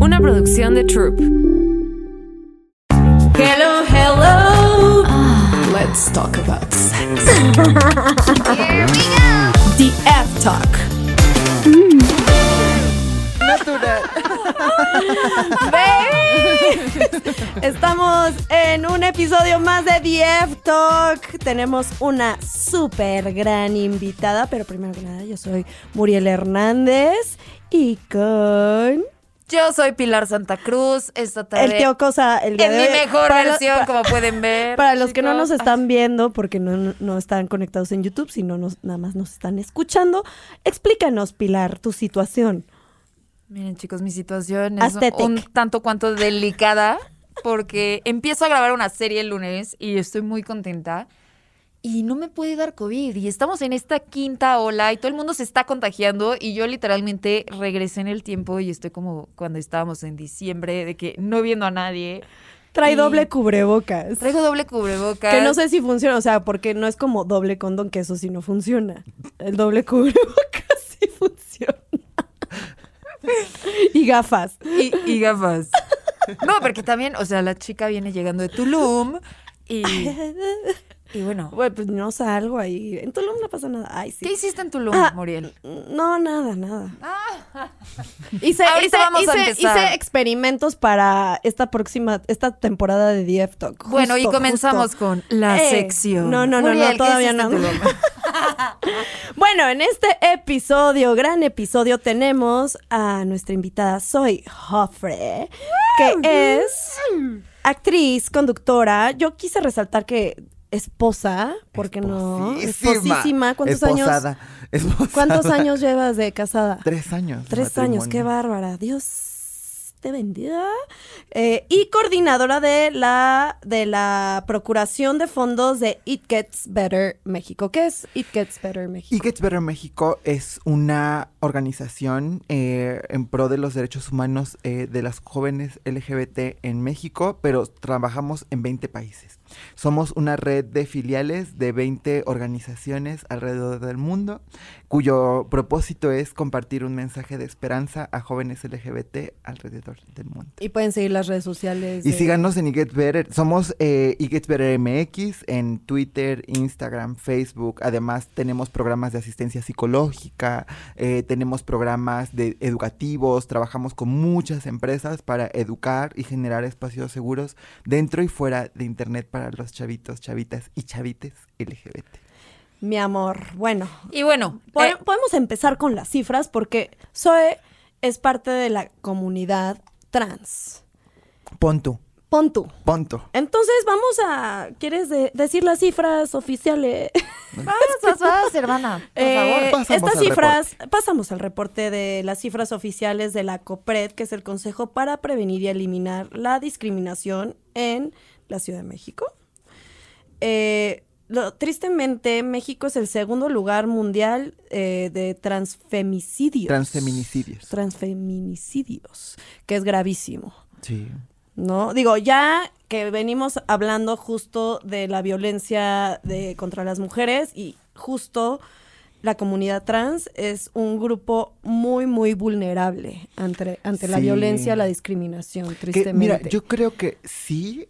Una producción de Troop. Hello, hello. Let's talk about sex. The F Talk. Estamos en un episodio más de The F Talk. Tenemos una súper gran invitada, pero primero que nada, yo soy Muriel Hernández y con Yo soy Pilar Santa Cruz. Esta tarde. el tío Cosa. El día En de mi hoy. mejor Para versión, como pueden ver. Para los que no nos están viendo, porque no, no están conectados en YouTube, sino nos, nada más nos están escuchando, explícanos, Pilar, tu situación. Miren, chicos, mi situación es Aesthetic. un tanto cuanto delicada porque empiezo a grabar una serie el lunes y estoy muy contenta y no me puede dar COVID y estamos en esta quinta ola y todo el mundo se está contagiando y yo literalmente regresé en el tiempo y estoy como cuando estábamos en diciembre de que no viendo a nadie. Trae Y- doble cubrebocas. Traigo doble cubrebocas. Que no sé si funciona, o sea, porque no es como doble condón, que eso sí no funciona. El doble cubrebocas sí funciona. y gafas. Y, y gafas. No, porque también, o sea, la chica viene llegando de Tulum y, y bueno. Bueno, pues no salgo ahí. En Tulum no pasa nada. Ay, sí. ¿Qué hiciste en Tulum, Ah, Muriel? No, nada, nada. Hice, Ahorita hice- vamos a hice- empezar. hice experimentos para esta próxima, esta temporada de DF Talk. bueno, y comenzamos justo. con la Eh, sección. no, no, no, no, Muriel, ¿qué todavía no. Bueno, en este episodio, gran episodio, tenemos a nuestra invitada Soy Joffre, que es actriz, conductora. Yo quise resaltar que esposa, porque no, esposísima. ¿Cuántos años? Esposada, esposada. ¿Cuántos años llevas de casada? Tres años. Tres años, qué bárbara. Dios te bendiga. Eh, y coordinadora de la, de la Procuración de Fondos de It Gets Better México. ¿Qué es It Gets Better México? Y Gets Better México es una organización eh, en pro de los derechos humanos eh, de las jóvenes LGBT en México, pero trabajamos en 20 países. Somos una red de filiales de 20 organizaciones alrededor del mundo, cuyo propósito es compartir un mensaje de esperanza a jóvenes LGBT alrededor del mundo. Y pueden seguir las redes sociales. Y síganos en Better. Somos eh, Better MX en Twitter, Instagram, Facebook. Además, tenemos programas de asistencia psicológica, eh, tenemos programas de educativos. Trabajamos con muchas empresas para educar y generar espacios seguros dentro y fuera de Internet para los chavitos, chavitas y chavites LGBT. Mi amor. Bueno, Y bueno, po- eh, podemos empezar con las cifras porque Zoe es parte de la comunidad trans. Pon tú, Pon tú. pon tú. Entonces vamos a... ¿Quieres de- decir las cifras oficiales? vas, vas, vas, hermana, por Eh, favor. Pasamos estas cifras, pasamos al reporte de las cifras oficiales de la COPRED, que es el Consejo para Prevenir y Eliminar la Discriminación en la Ciudad de México. Eh, lo- tristemente, México es el segundo lugar mundial eh, de transfemicidios. Transfeminicidios. Transfeminicidios, que es gravísimo. Sí. ¿no? Digo, ya que venimos hablando justo de la violencia de, contra las mujeres y justo la comunidad trans es un grupo muy, muy vulnerable ante, ante la violencia, la discriminación, Que, tristemente. mira, yo creo que sí,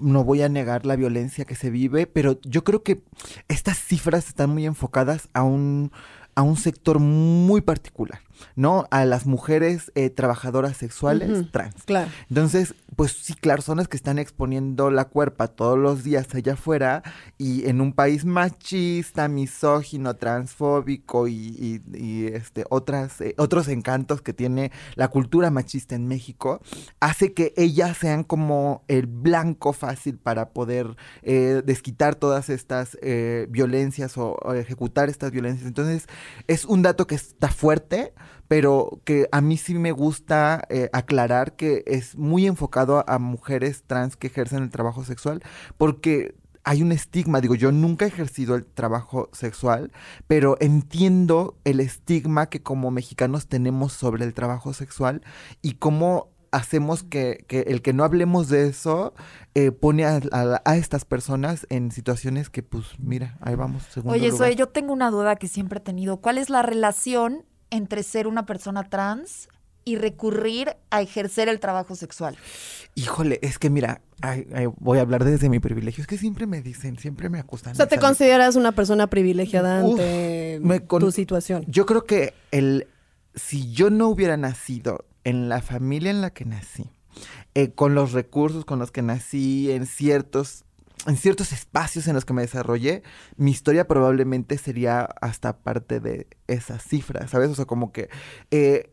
no voy a negar la violencia que se vive, pero yo creo que estas cifras están muy enfocadas a un, a un sector muy particular, ¿no? A las mujeres eh, trabajadoras sexuales trans. Claro. Entonces, pues sí, claro, son las que están exponiendo la cuerpa todos los días allá afuera y en un país machista, misógino, transfóbico y, y- y, este, otras, eh, otros encantos que tiene la cultura machista en México, hace que ellas sean como el blanco fácil para poder eh, desquitar todas estas eh, violencias o, o ejecutar estas violencias. Entonces, es un dato que está fuerte, pero que a mí sí me gusta eh, aclarar que es muy enfocado a mujeres trans que ejercen el trabajo sexual, porque hay un estigma, digo, yo nunca he ejercido el trabajo sexual, pero entiendo el estigma que como mexicanos tenemos sobre el trabajo sexual y cómo hacemos que, que el que no hablemos de eso eh, pone a, a- a estas personas en situaciones que, pues, mira, ahí vamos. Oye, lugar. Zoe, yo tengo una duda que siempre he tenido. ¿Cuál es la relación entre ser una persona trans y recurrir a ejercer el trabajo sexual? Híjole, es que mira, ay, ay, voy a hablar desde mi privilegio. Es que siempre me dicen, siempre me acusan. O sea, te ¿sabes? consideras una persona privilegiada Uf, ante me con- tu situación. Yo creo que el si yo no hubiera nacido en la familia en la que nací, eh, con los recursos con los que nací, en ciertos en ciertos espacios en los que me desarrollé, mi historia probablemente sería hasta parte de esas cifras, ¿sabes? O sea, como que eh,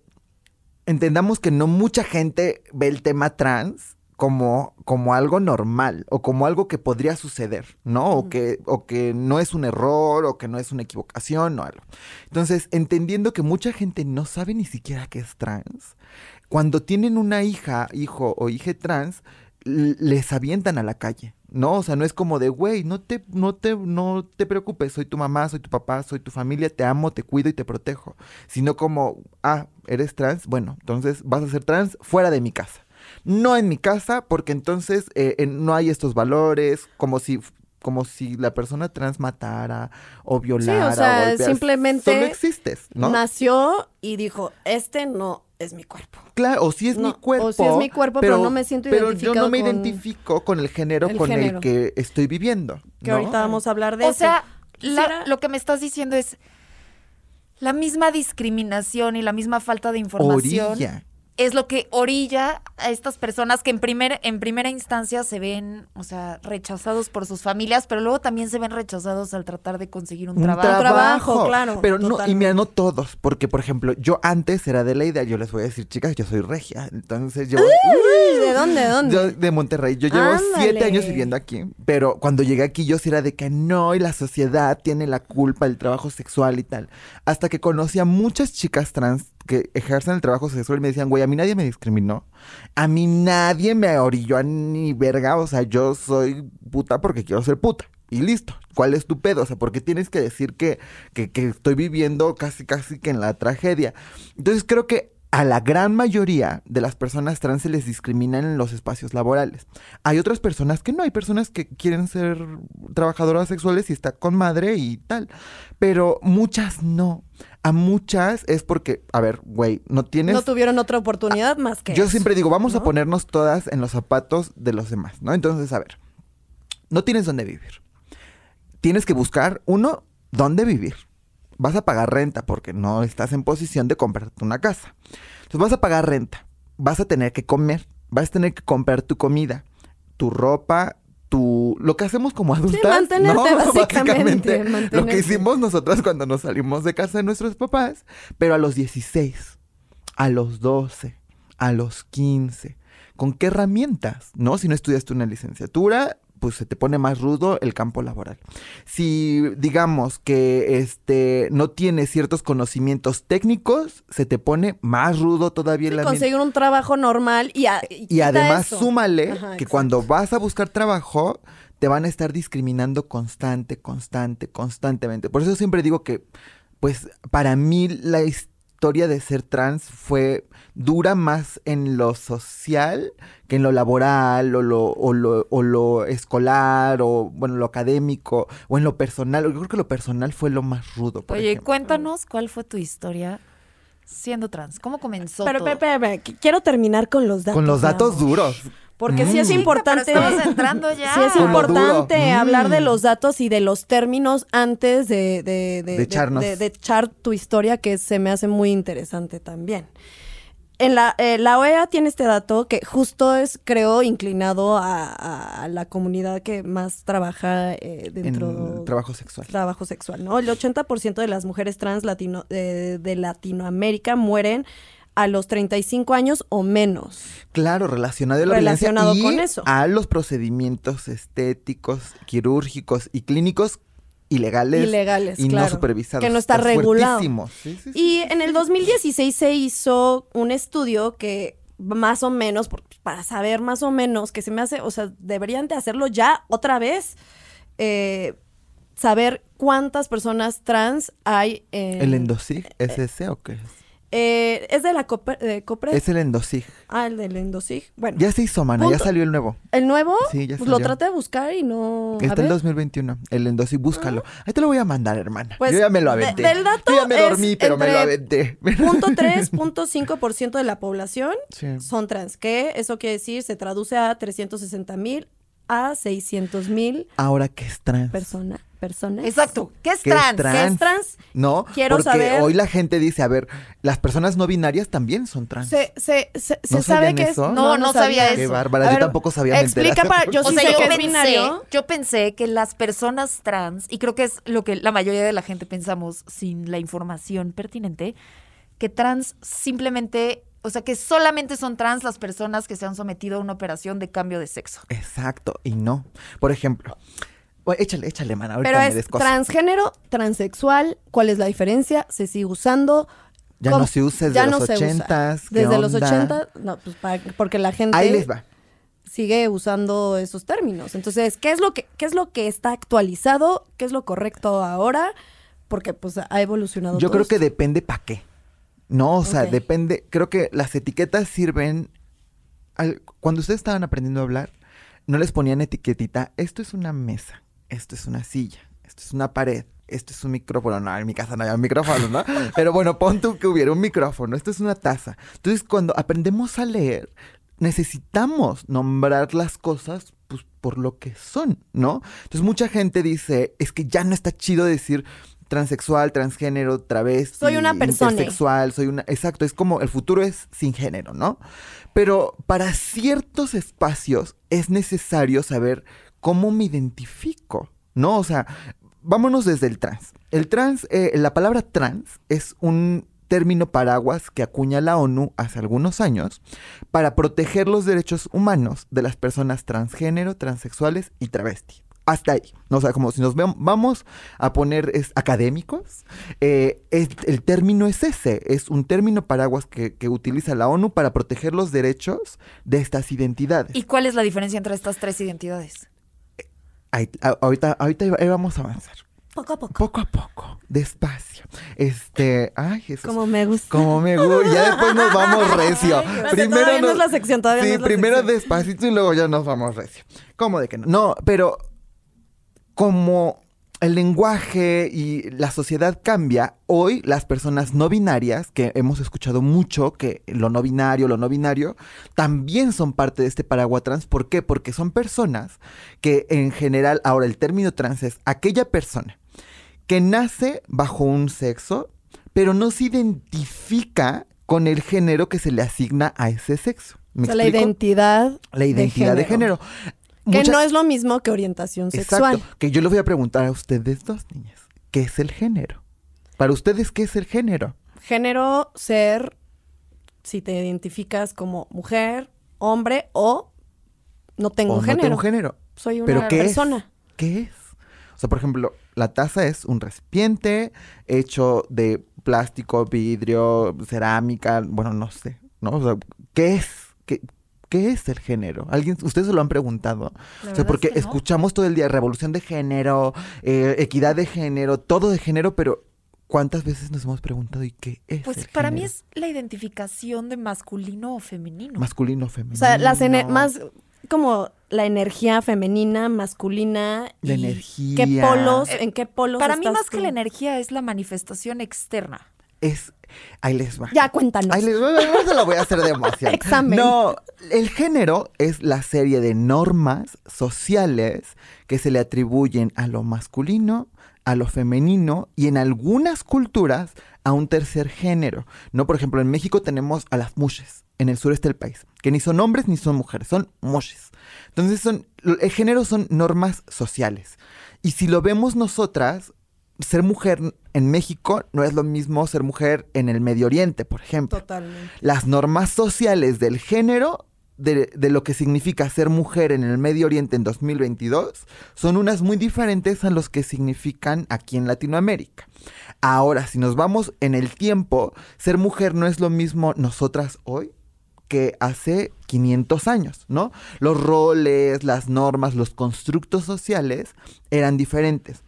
entendamos que no mucha gente ve el tema trans como, como algo normal o como algo que podría suceder, ¿no? O que, o que no es un error o que no es una equivocación o algo. Entonces, entendiendo que mucha gente no sabe ni siquiera que es trans, cuando tienen una hija, hijo o hija trans, les avientan a la calle, ¿no? O sea, no es como de, güey, no te, no, te, no te preocupes, soy tu mamá, soy tu papá, soy tu familia, te amo, te cuido y te protejo. Sino como, ah, eres trans, bueno, entonces vas a ser trans fuera de mi casa. No en mi casa, porque entonces eh, en- no hay estos valores, como si como si la persona trans matara o violara. o sea, simplemente Solo existes, ¿no? Nació y dijo, este no es mi cuerpo. Claro, o si es mi No, o cuerpo. sí es mi cuerpo, pero no me siento Pero yo identificado no me con identifico con el género el con género. el que estoy viviendo. Que ¿no? ahorita vamos a hablar de O eso. sea, la- Quisiera- lo que me estás diciendo es la misma discriminación y la misma falta de información Orilla. Es lo que orilla a estas personas que en, primer, en primera instancia se ven, o sea, rechazados por sus familias, pero luego también se ven rechazados al tratar de conseguir un, Un trabajo. trabajo, claro, Pero no, y mira, no todos, porque por ejemplo, yo antes era de la idea, yo les voy a decir, chicas, yo soy regia, entonces yo... Uy, ¿De dónde? ¿De dónde? Yo de Monterrey, yo llevo siete años viviendo aquí, pero cuando llegué aquí yo sí era de que no, y la sociedad tiene la culpa del trabajo sexual y tal. Hasta que conocí a muchas chicas trans que ejercen el trabajo sexual y me decían, güey, a mí nadie me discriminó, a mí nadie me orilló a ni verga, o sea, yo soy puta porque quiero ser puta. Y listo, ¿cuál es tu pedo? O sea, ¿por qué tienes que decir que, que, que estoy viviendo casi, casi que en la tragedia? Entonces creo que a la gran mayoría de las personas trans se les discrimina en los espacios laborales. Hay otras personas que no, hay personas que quieren ser trabajadoras sexuales y está con madre y tal, pero muchas no. A muchas es porque, a ver, güey, no tienes... No tuvieron otra oportunidad más que Yo eso, siempre digo, vamos a ¿no? ponernos todas en los zapatos de los demás, ¿no? Entonces, a ver, no tienes dónde vivir. Tienes que buscar, uno, dónde vivir. Vas a pagar renta porque no estás en posición de comprarte una casa. Entonces vas a pagar renta, vas a tener que comer, vas a tener que comprar tu comida, tu ropa, Lo que hacemos como adultas, mantenerte, ¿no? básicamente, Lo que hicimos nosotras cuando nos salimos de casa de nuestros papás, pero a los 16, a los 12, a los 15. ¿Con qué herramientas? ¿No? Si no estudiaste una licenciatura, pues se te pone más rudo el campo laboral. Si digamos que este no tienes ciertos conocimientos técnicos, se te pone más rudo todavía el ambiente. Conseguir un trabajo normal y, a- y además eso. súmale Ajá, que cuando vas a buscar trabajo, te van a estar discriminando constante, constante, constantemente. Por eso siempre digo que, pues, para mí la historia de ser trans fue dura más en lo social que en lo laboral o lo, o lo, o lo escolar o, bueno, lo académico o en lo personal. Yo creo que lo personal fue lo más rudo. por Oye, ejemplo. cuéntanos cuál fue tu historia siendo trans. ¿Cómo comenzó Pero, todo? pero, pero, pero, quiero terminar con los datos. Con los datos duros. Porque sí es Mm. importante. Pero estamos entrando ya. Sí es importante duro. hablar de Mm. los datos y de los términos antes de, de, De echarnos. de- de echar tu historia, que se me hace muy interesante también. En la, eh, la OEA tiene este dato que justo es, creo, inclinado a la comunidad que más trabaja eh, dentro En trabajo sexual. trabajo sexual, ¿no? El 80% de las mujeres trans latino, eh, de Latinoamérica mueren a los 35 años o menos. Claro, relacionado a la Relacionado violencia y con eso. a los procedimientos estéticos, quirúrgicos y clínicos ilegales, Ilegales, y claro. no supervisados. Que no está regulado. fuertísimo. Sí, sí, sí. Y en el 2016 se hizo un estudio que más o menos, para saber más o menos, que se me hace, o sea, deberían de hacerlo ya otra vez, eh, saber cuántas personas trans hay en... ¿El endosig es ese o qué es? Eh, es de la Copre- de Copred. Es el Endosig. Ah, el del Endosig. Bueno, Ya se hizo, mana, ya Punto. salió el nuevo. el nuevo, Sí, ya pues lo salió. traté de buscar y no. Está en ver. 2021. El Endosig, búscalo. Ahí te lo voy a mandar, hermana. Pues, Yo ya me lo de- aventé. del dato Yo ya me dormí, pero me lo aventé. Punto 3.5% de la población Sí. son trans, que eso quiere decir se traduce a 360 mil a 600 mil Ahora, ¿qué es trans? persona, personas. Exacto. ¿Qué es ¿Qué es trans? ¿Qué es trans? No, Quiero porque saber- hoy la gente dice, a ver, las personas no binarias también son trans. Se, se, se, se ¿No sabe sabían que es. eso? No, no sabía Qué eso. bárbara, A yo ver, tampoco sabía. Explica para. O sea, sé yo que es pensé, binario. yo pensé que las personas trans, y creo que es lo que la mayoría de la gente pensamos sin la información pertinente, que trans simplemente, o sea, que solamente son trans las personas que se han sometido a una operación de cambio de sexo. Exacto, y no. Por ejemplo, bueno, échale, échale, man, ahorita Pero me es descoso. transgénero, transexual. ¿Cuál es la diferencia? Se sigue usando. Ya ¿Cómo? no se usa desde Ya los no ochentas. ¿qué Desde los? 80, no, pues para- porque la gente Ahí les va. sigue usando esos términos. Entonces, ¿qué es lo que qué es lo que está actualizado? ¿Qué es lo correcto ahora? Porque pues ha evolucionado Yo todo creo que depende para qué. No, o sea, depende. Creo que las etiquetas sirven. al- cuando ustedes estaban aprendiendo a hablar, no les ponían etiquetita. Esto es una mesa, esto es una silla, esto es una pared, esto es un micrófono. No, en mi casa no había micrófono, ¿no? Pero bueno, pon tú que hubiera un micrófono. Esto es una taza. Entonces, cuando aprendemos a leer, necesitamos nombrar las cosas pues, por lo que son, ¿no? Entonces, mucha gente dice, es que ya no está chido decir transexual, transgénero, travesti, Soy una persona. intersexual, soy una, exacto, es como el futuro es sin género, ¿no? Pero para ciertos espacios es necesario saber cómo me identifico, ¿no? O sea, vámonos desde el trans. El trans, eh, la palabra trans es un término paraguas que acuña la ONU hace algunos años para proteger los derechos humanos de las personas transgénero, transexuales y travesti. Hasta ahí. O sea, como si nos vamos a poner es, académicos, eh, el término es ese, es un término paraguas que utiliza la ONU para proteger los derechos de estas identidades. ¿Y cuál es la diferencia entre estas tres identidades? Ahí- ahorita, ahorita ahí vamos a avanzar. poco a poco. Poco a poco, despacio. Este, ay, Jesús. Como me gusta. Como me gusta. Ya después nos vamos recio. Todavía no es la sección, todavía sí, no es la primero sección. despacito y luego ya nos vamos recio. ¿Cómo de que no? No, pero como el lenguaje y la sociedad cambia, hoy las personas no binarias, que hemos escuchado mucho que lo no binario, lo no binario, también son parte de este paraguas trans. ¿Por qué? Porque son personas que en general, ahora el término trans es aquella persona que nace bajo un sexo, pero no se identifica con el género que se le asigna a ese sexo. O ¿Me sea, la identidad. La identidad de género. Que no es lo mismo que orientación sexual. Exacto. Que yo les voy a preguntar a ustedes dos niñas. ¿Qué es el género? Para ustedes, ¿qué es el género? Género, ser, si te identificas como mujer, hombre o no tengo O no género. tengo género. Soy una ¿Pero qué persona. es? ¿Qué es? O sea, por ejemplo, la taza es un recipiente hecho de plástico, vidrio, cerámica, bueno, no sé, ¿no? O sea, ¿qué es? ¿Qué, qué es el género? ¿Alguien, ustedes se lo han preguntado? La O sea, porque es que no. escuchamos todo el día revolución de género, eh, equidad de género, todo de género, pero ¿cuántas veces nos hemos preguntado y qué es? Pues el para mí es la identificación de masculino o femenino. masculino, femenino. O sea, las más como la energía femenina, masculina. La y energía. ¿Qué polos? ¿En qué polos? para mí más que la energía es la manifestación externa. es ahí les va. Ya, cuéntanos. Ahí les va, no se lo voy a hacer de emoción. Examen. No, el género es la serie de normas sociales que se le atribuyen a lo masculino, a lo femenino y en algunas culturas a un tercer género. No, por ejemplo, en México tenemos a las mushes en el sureste del país, que ni son hombres ni son mujeres, son mushes. Entonces son el género son normas sociales. Y si lo vemos nosotras, ser mujer en México no es lo mismo ser mujer en el Medio Oriente, por ejemplo. Totalmente. Las normas sociales del género, de, de lo que significa ser mujer en el Medio Oriente en 2022, son unas muy diferentes a los que significan aquí en Latinoamérica. Ahora, si nos vamos en el tiempo, ser mujer no es lo mismo nosotras hoy que hace 500 años, ¿no? Los roles, las normas, los constructos sociales eran diferentes.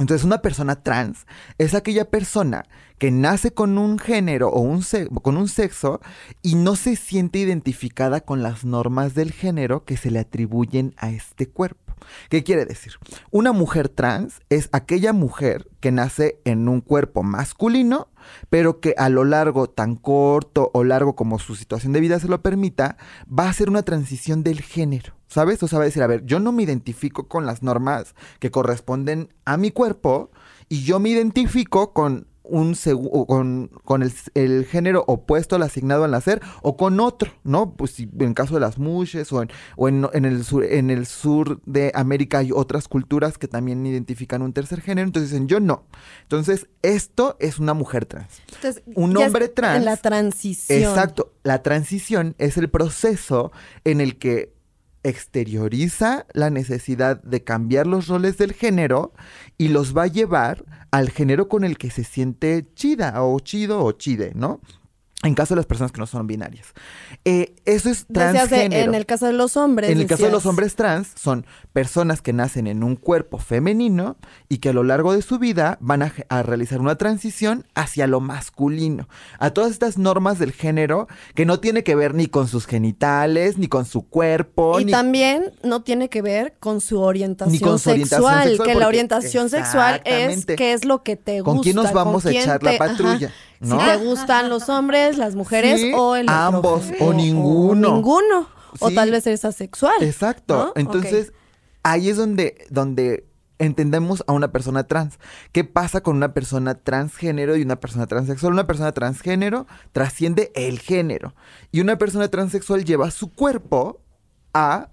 Entonces, una persona trans es aquella persona que nace con un género o un con un sexo y no se siente identificada con las normas del género que se le atribuyen a este cuerpo. ¿Qué quiere decir? Una mujer trans es aquella mujer que nace en un cuerpo masculino, pero que a lo largo, tan corto o largo como su situación de vida se lo permita, va a hacer una transición del género. ¿Sabes? O sea, va a decir, a ver, yo no me identifico con las normas que corresponden a mi cuerpo y yo me identifico con un o con, con el, el género opuesto al asignado al nacer o con otro, ¿no? Pues si en caso de las mushes o en, o en, en el sur, en el sur de América hay otras culturas que también identifican un tercer género, entonces dicen yo no. Entonces, esto es una mujer trans. Entonces, Un hombre trans- la transición. Exacto. La transición es el proceso en el que exterioriza la necesidad de cambiar los roles del género y los va a llevar al género con el que se siente chida o chido o chide, ¿no? En caso de las personas que no son binarias. Eh, eso es Decías transgénero. en el caso de los hombres. En el caso de los decías. hombres trans, son personas que nacen en un cuerpo femenino y que a lo largo de su vida van a, a realizar una transición hacia lo masculino. A todas estas normas del género que no tiene que ver ni con sus genitales, ni con su cuerpo, Y ni también no tiene que ver con su orientación, Ni con su orientación sexual, sexual, que la orientación sexual es qué es lo que te gusta. con quién nos vamos a echar la te- ajá. ¿No? Si te gustan los hombres, las mujeres Sí, o el otro ambos, género, o ninguno. ninguno. O tal vez eres asexual. Exacto. ¿no? Entonces, ahí es donde, donde entendemos a una persona trans. ¿Qué pasa con una persona transgénero y una persona transexual? Una persona transgénero trasciende el género. Y una persona transexual lleva su cuerpo a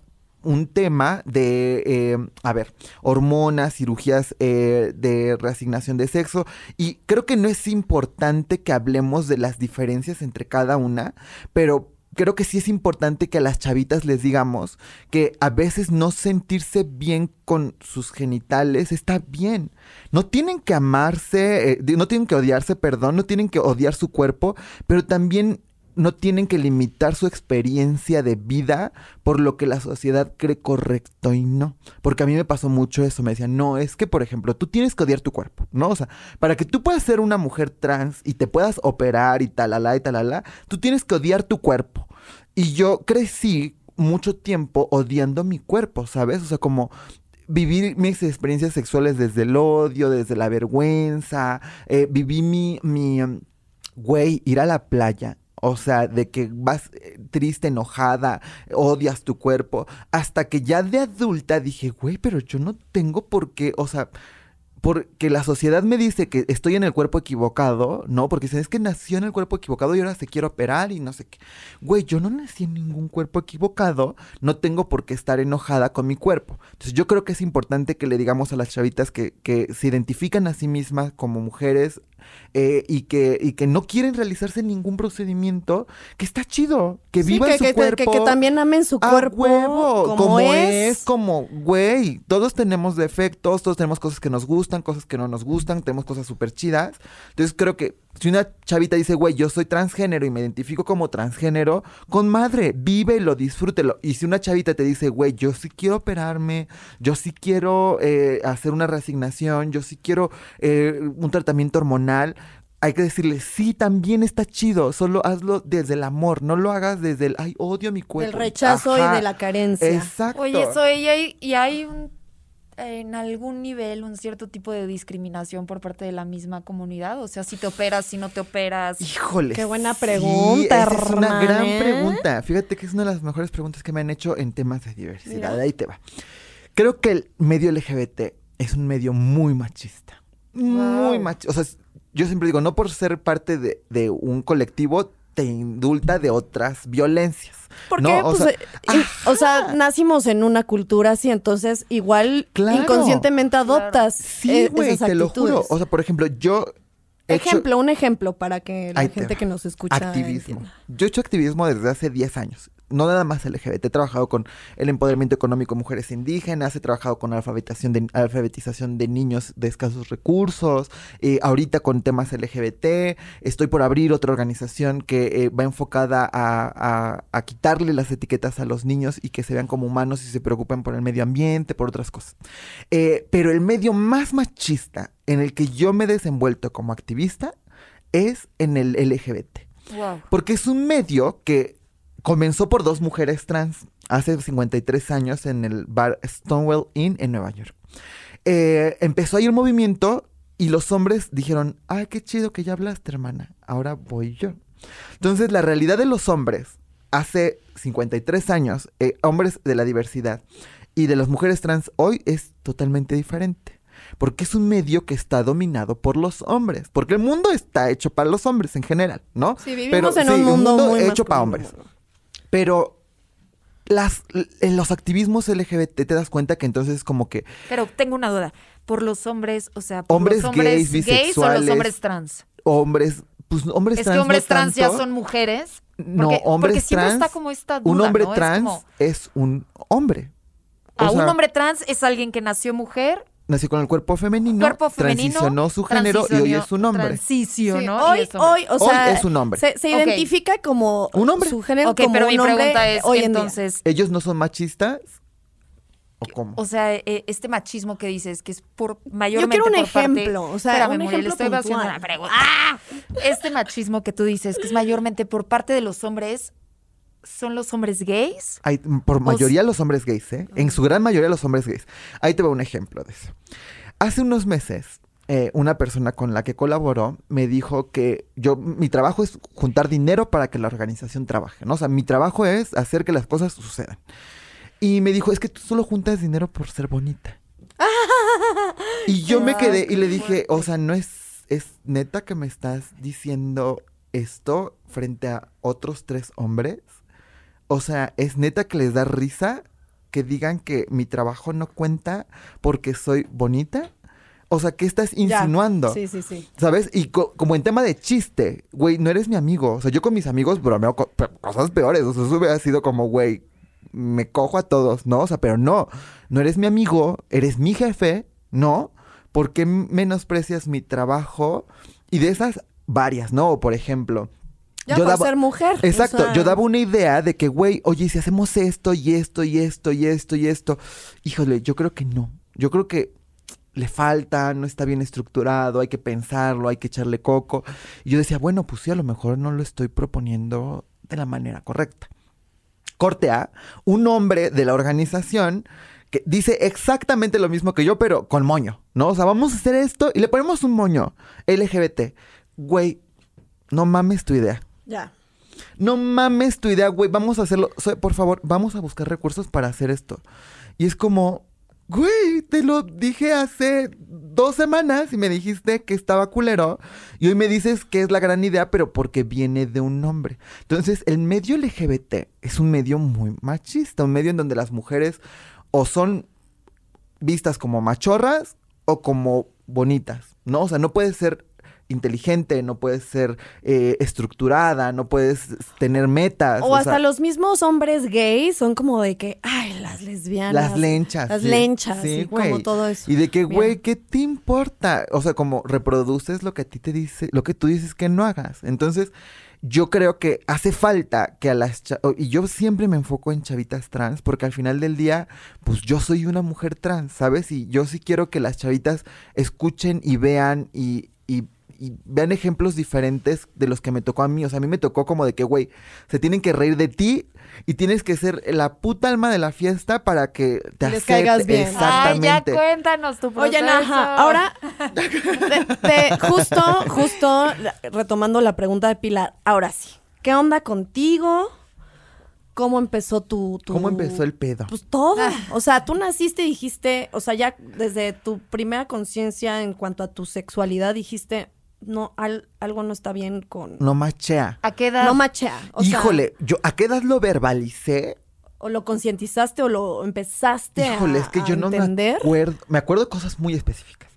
un tema de, eh, a ver, hormonas, cirugías eh, de reasignación de sexo. Y creo que no es importante que hablemos de las diferencias entre cada una, pero creo que sí es importante que a las chavitas les digamos que a veces no sentirse bien con sus genitales está bien. No tienen que amarse, eh, no tienen que odiarse, perdón, no tienen que odiar su cuerpo, pero también no tienen que limitar su experiencia de vida por lo que la sociedad cree correcto y no. Porque a mí me pasó mucho eso. Me decían, no, es que, por ejemplo, tú tienes que odiar tu cuerpo, ¿no? O sea, para que tú puedas ser una mujer trans y te puedas operar y talala y talala, tú tienes que odiar tu cuerpo. Y yo crecí mucho tiempo odiando mi cuerpo, ¿sabes? O sea, como vivir mis experiencias sexuales desde el odio, desde la vergüenza, eh, viví mi, mi, um, güey, ir a la playa. O sea, de que vas eh, triste, enojada, odias tu cuerpo. Hasta que ya de adulta dije, güey, pero yo no tengo por qué, o sea, porque la sociedad me dice que estoy en el cuerpo equivocado, ¿no? Porque dicen, es que nació en el cuerpo equivocado y ahora se quiere operar y no sé qué. Güey, yo no nací en ningún cuerpo equivocado, no tengo por qué estar enojada con mi cuerpo. Entonces yo creo que es importante que le digamos a las chavitas que, que se identifican a sí mismas como mujeres eh, y, que, y que no quieren realizarse ningún procedimiento, que está chido, que Sí, vivan que, su que- que- cuerpo. que también amen su A cuerpo huevo, como, es. como, güey, todos tenemos defectos, todos tenemos cosas que nos gustan, cosas que no nos gustan, tenemos cosas súper chidas. Entonces creo que si una chavita dice, güey, yo soy transgénero y me identifico como transgénero, con madre, vívelo, disfrútelo. Y si una chavita te dice, güey, yo sí quiero operarme, yo sí quiero eh, hacer una reasignación, yo sí quiero eh, un tratamiento hormonal, hay que decirle, sí, también está chido, solo hazlo desde el amor, no lo hagas desde el, ay, odio mi Del cuerpo. rechazo Ajá, y de la carencia. Exacto. Oye, eso, y hay, y hay un, en algún nivel un cierto tipo de discriminación por parte de la misma comunidad. O sea, si te operas, si no te operas. Híjole. Qué buena sí, pregunta, esa es una gran ¿eh? pregunta. Fíjate que es una de las mejores preguntas que me han hecho en temas de diversidad. Mira. Ahí te va. Creo que el medio LGBT es un medio muy machista. Muy machista. O sea, es- yo siempre digo, no por ser parte de, de un colectivo te indulta de otras violencias. ¿Por ¿no? qué? O Pues, sea, eh, o sea, nacimos en una cultura así, entonces igual Claro. inconscientemente adoptas sí, eh, güey, esas te lo actitudes. juro. O sea, por ejemplo, yo... he hecho- ejemplo, un ejemplo para que la gente que nos escucha Activismo. entienda. Yo he hecho activismo desde hace 10 años. No nada más LGBT, he trabajado con el empoderamiento económico de mujeres indígenas, he trabajado con alfabetización de, alfabetización de niños de escasos recursos, eh, ahorita con temas LGBT, estoy por abrir otra organización que eh, va enfocada a, a- a quitarle las etiquetas a los niños y que se vean como humanos y se preocupen por el medio ambiente, por otras cosas. Eh, pero el medio más machista en el que yo me he desenvuelto como activista es en el LGBT. Wow. Porque es un medio que comenzó por dos mujeres trans hace 53 años en el bar Stonewall Inn en Nueva York. Eh, empezó ahí un movimiento y los hombres dijeron, ay, qué chido que ya hablaste, hermana, ahora voy yo. Entonces, la realidad de los hombres hace 53 años, eh, hombres de la diversidad y de las mujeres trans hoy es totalmente diferente. Porque es un medio que está dominado por los hombres. Porque el mundo está hecho para los hombres en general, ¿no? Sí, vivimos Pero, en sí, un mundo, muy hecho para hombres. Pero las, en los activismos LGBT te das cuenta que entonces es como que Pero tengo una duda. Por los hombres, o sea, por Hombres los hombres gays, gays, o los bisexuales, hombres trans. hombres, pues hombres Es trans que hombres no trans ya son mujeres. No, Porque, hombres porque siempre trans, está como esta duda, un hombre ¿no? Es trans como, es, un hombre. O a un hombre trans es alguien que nació mujer, nació con el cuerpo femenino, cuerpo femenino. transicionó su género y hoy es un hombre. Transicionó. Sí, hoy, es hombre. hoy, o Hoy sea, es un hombre. Se, se Ok. identifica como Un hombre. su género Ok, como pero un mi pregunta es, hoy en día. entonces, ¿Ellos no son machistas? ¿O cómo? o sea, eh, este machismo que dices, que es por Yo mayormente quiero un por parte- ejemplo, o sea, Espérame, un Muriel, ejemplo estoy una pregunta. ¡Ah! Este machismo que tú dices, que es mayormente por parte de los hombres, ¿son los hombres gays? Hay, por mayoría los hombres gays, ¿eh? En su gran mayoría los hombres gays. Ahí te va un ejemplo de eso. Hace unos meses, eh, una persona con la que colaboró me dijo que yo, mi trabajo es juntar dinero para que la organización trabaje, ¿no? O sea, mi trabajo es hacer que las cosas sucedan. Y me dijo, es que tú solo juntas dinero por ser bonita. y yo me quedé y le dije, o sea, no es, es neta que me estás diciendo esto frente a otros tres hombres. O sea, es neta que les da risa que digan que mi trabajo no cuenta porque soy bonita. O sea, ¿qué estás Ya. insinuando? Sí, sí, sí. ¿Sabes? Y co- como en tema de chiste, güey, no eres mi amigo. O sea, yo con mis amigos bromeo co- cosas peores. O sea, eso hubiera sido como, güey, me cojo a todos, ¿no? O sea, pero no, no eres mi amigo, eres mi jefe, ¿no? ¿Por qué menosprecias mi trabajo? Y de esas, varias, ¿no? O, por ejemplo, Ya yo por daba- ser mujer. Exacto, o sea, yo daba una idea de que, güey, oye, si hacemos esto y esto y esto y esto y esto, híjole, yo creo que no. Yo creo que le falta, no está bien estructurado, hay que pensarlo, hay que echarle coco. Y yo decía, bueno, pues sí, a lo mejor no lo estoy proponiendo de la manera correcta. Corte A, un hombre de la organización que dice exactamente lo mismo que yo, pero con moño, ¿no? O sea, vamos a hacer esto y le ponemos un moño LGBT. Güey, no mames tu idea. Ya. No mames tu idea, güey. Vamos a hacerlo. Por favor, vamos a buscar recursos para hacer esto. Y es como, güey, te lo dije hace dos semanas y me dijiste que estaba culero. Y hoy me dices que es la gran idea, pero porque viene de un hombre. Entonces, el medio LGBT es un medio muy machista. Un medio en donde las mujeres o son vistas como machorras o como bonitas, ¿no? O sea, no puedes ser inteligente, no puedes ser eh, estructurada, no puedes tener metas. O, hasta sea, los mismos hombres gays son como de que, ay, las lesbianas. Las lenchas. Las sí. lenchas, Sí, y como todo eso. Y de que, güey, ¿qué te importa? O sea, como reproduces lo que a ti te dice, lo que tú dices que no hagas. Entonces, yo creo que hace falta que a las y yo siempre me enfoco en chavitas trans porque al final del día pues yo soy una mujer trans, ¿sabes? Y yo sí quiero que las chavitas escuchen y vean y, y- y vean ejemplos diferentes de los que me tocó a mí. O sea, a mí me tocó como de que, güey, se tienen que reír de ti y tienes que ser la puta alma de la fiesta para que te Les acepte- caigas bien. Ay, ya cuéntanos tu proceso. Oye, Naja, ahora, de- justo, justo, retomando la pregunta de Pilar, ahora sí, ¿qué onda contigo? ¿Cómo empezó tu, tu- ¿Cómo empezó el pedo? Pues todo. O sea, tú naciste y dijiste, o sea, ya desde tu primera conciencia en cuanto a tu sexualidad dijiste, no, al- algo no está bien con... No machea. ¿A qué edad? No machea. O sea, Híjole, yo a qué edad lo verbalicé. o lo concientizaste o lo empezaste Híjole, a, es que yo no entender. me acuerdo. Me acuerdo de cosas muy específicas.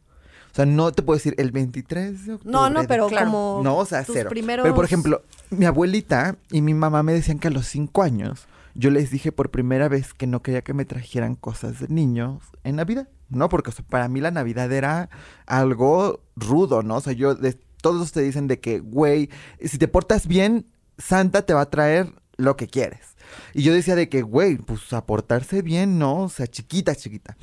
O sea, no te puedo decir el 23 de octubre. No, no, pero Claro. como No, o sea, tus cero. primeros... Pero por ejemplo, mi abuelita y mi mamá me decían que a los 5 años yo les dije por primera vez que no quería que me trajeran cosas de niños en Navidad, ¿no? Porque para mí la Navidad era algo rudo, ¿no? O sea, yo, de, todos te dicen de que, güey, si te portas bien, Santa te va a traer lo que quieres. Y yo decía de que, güey, pues a portarse bien, ¿no? O sea, chiquita, chiquita.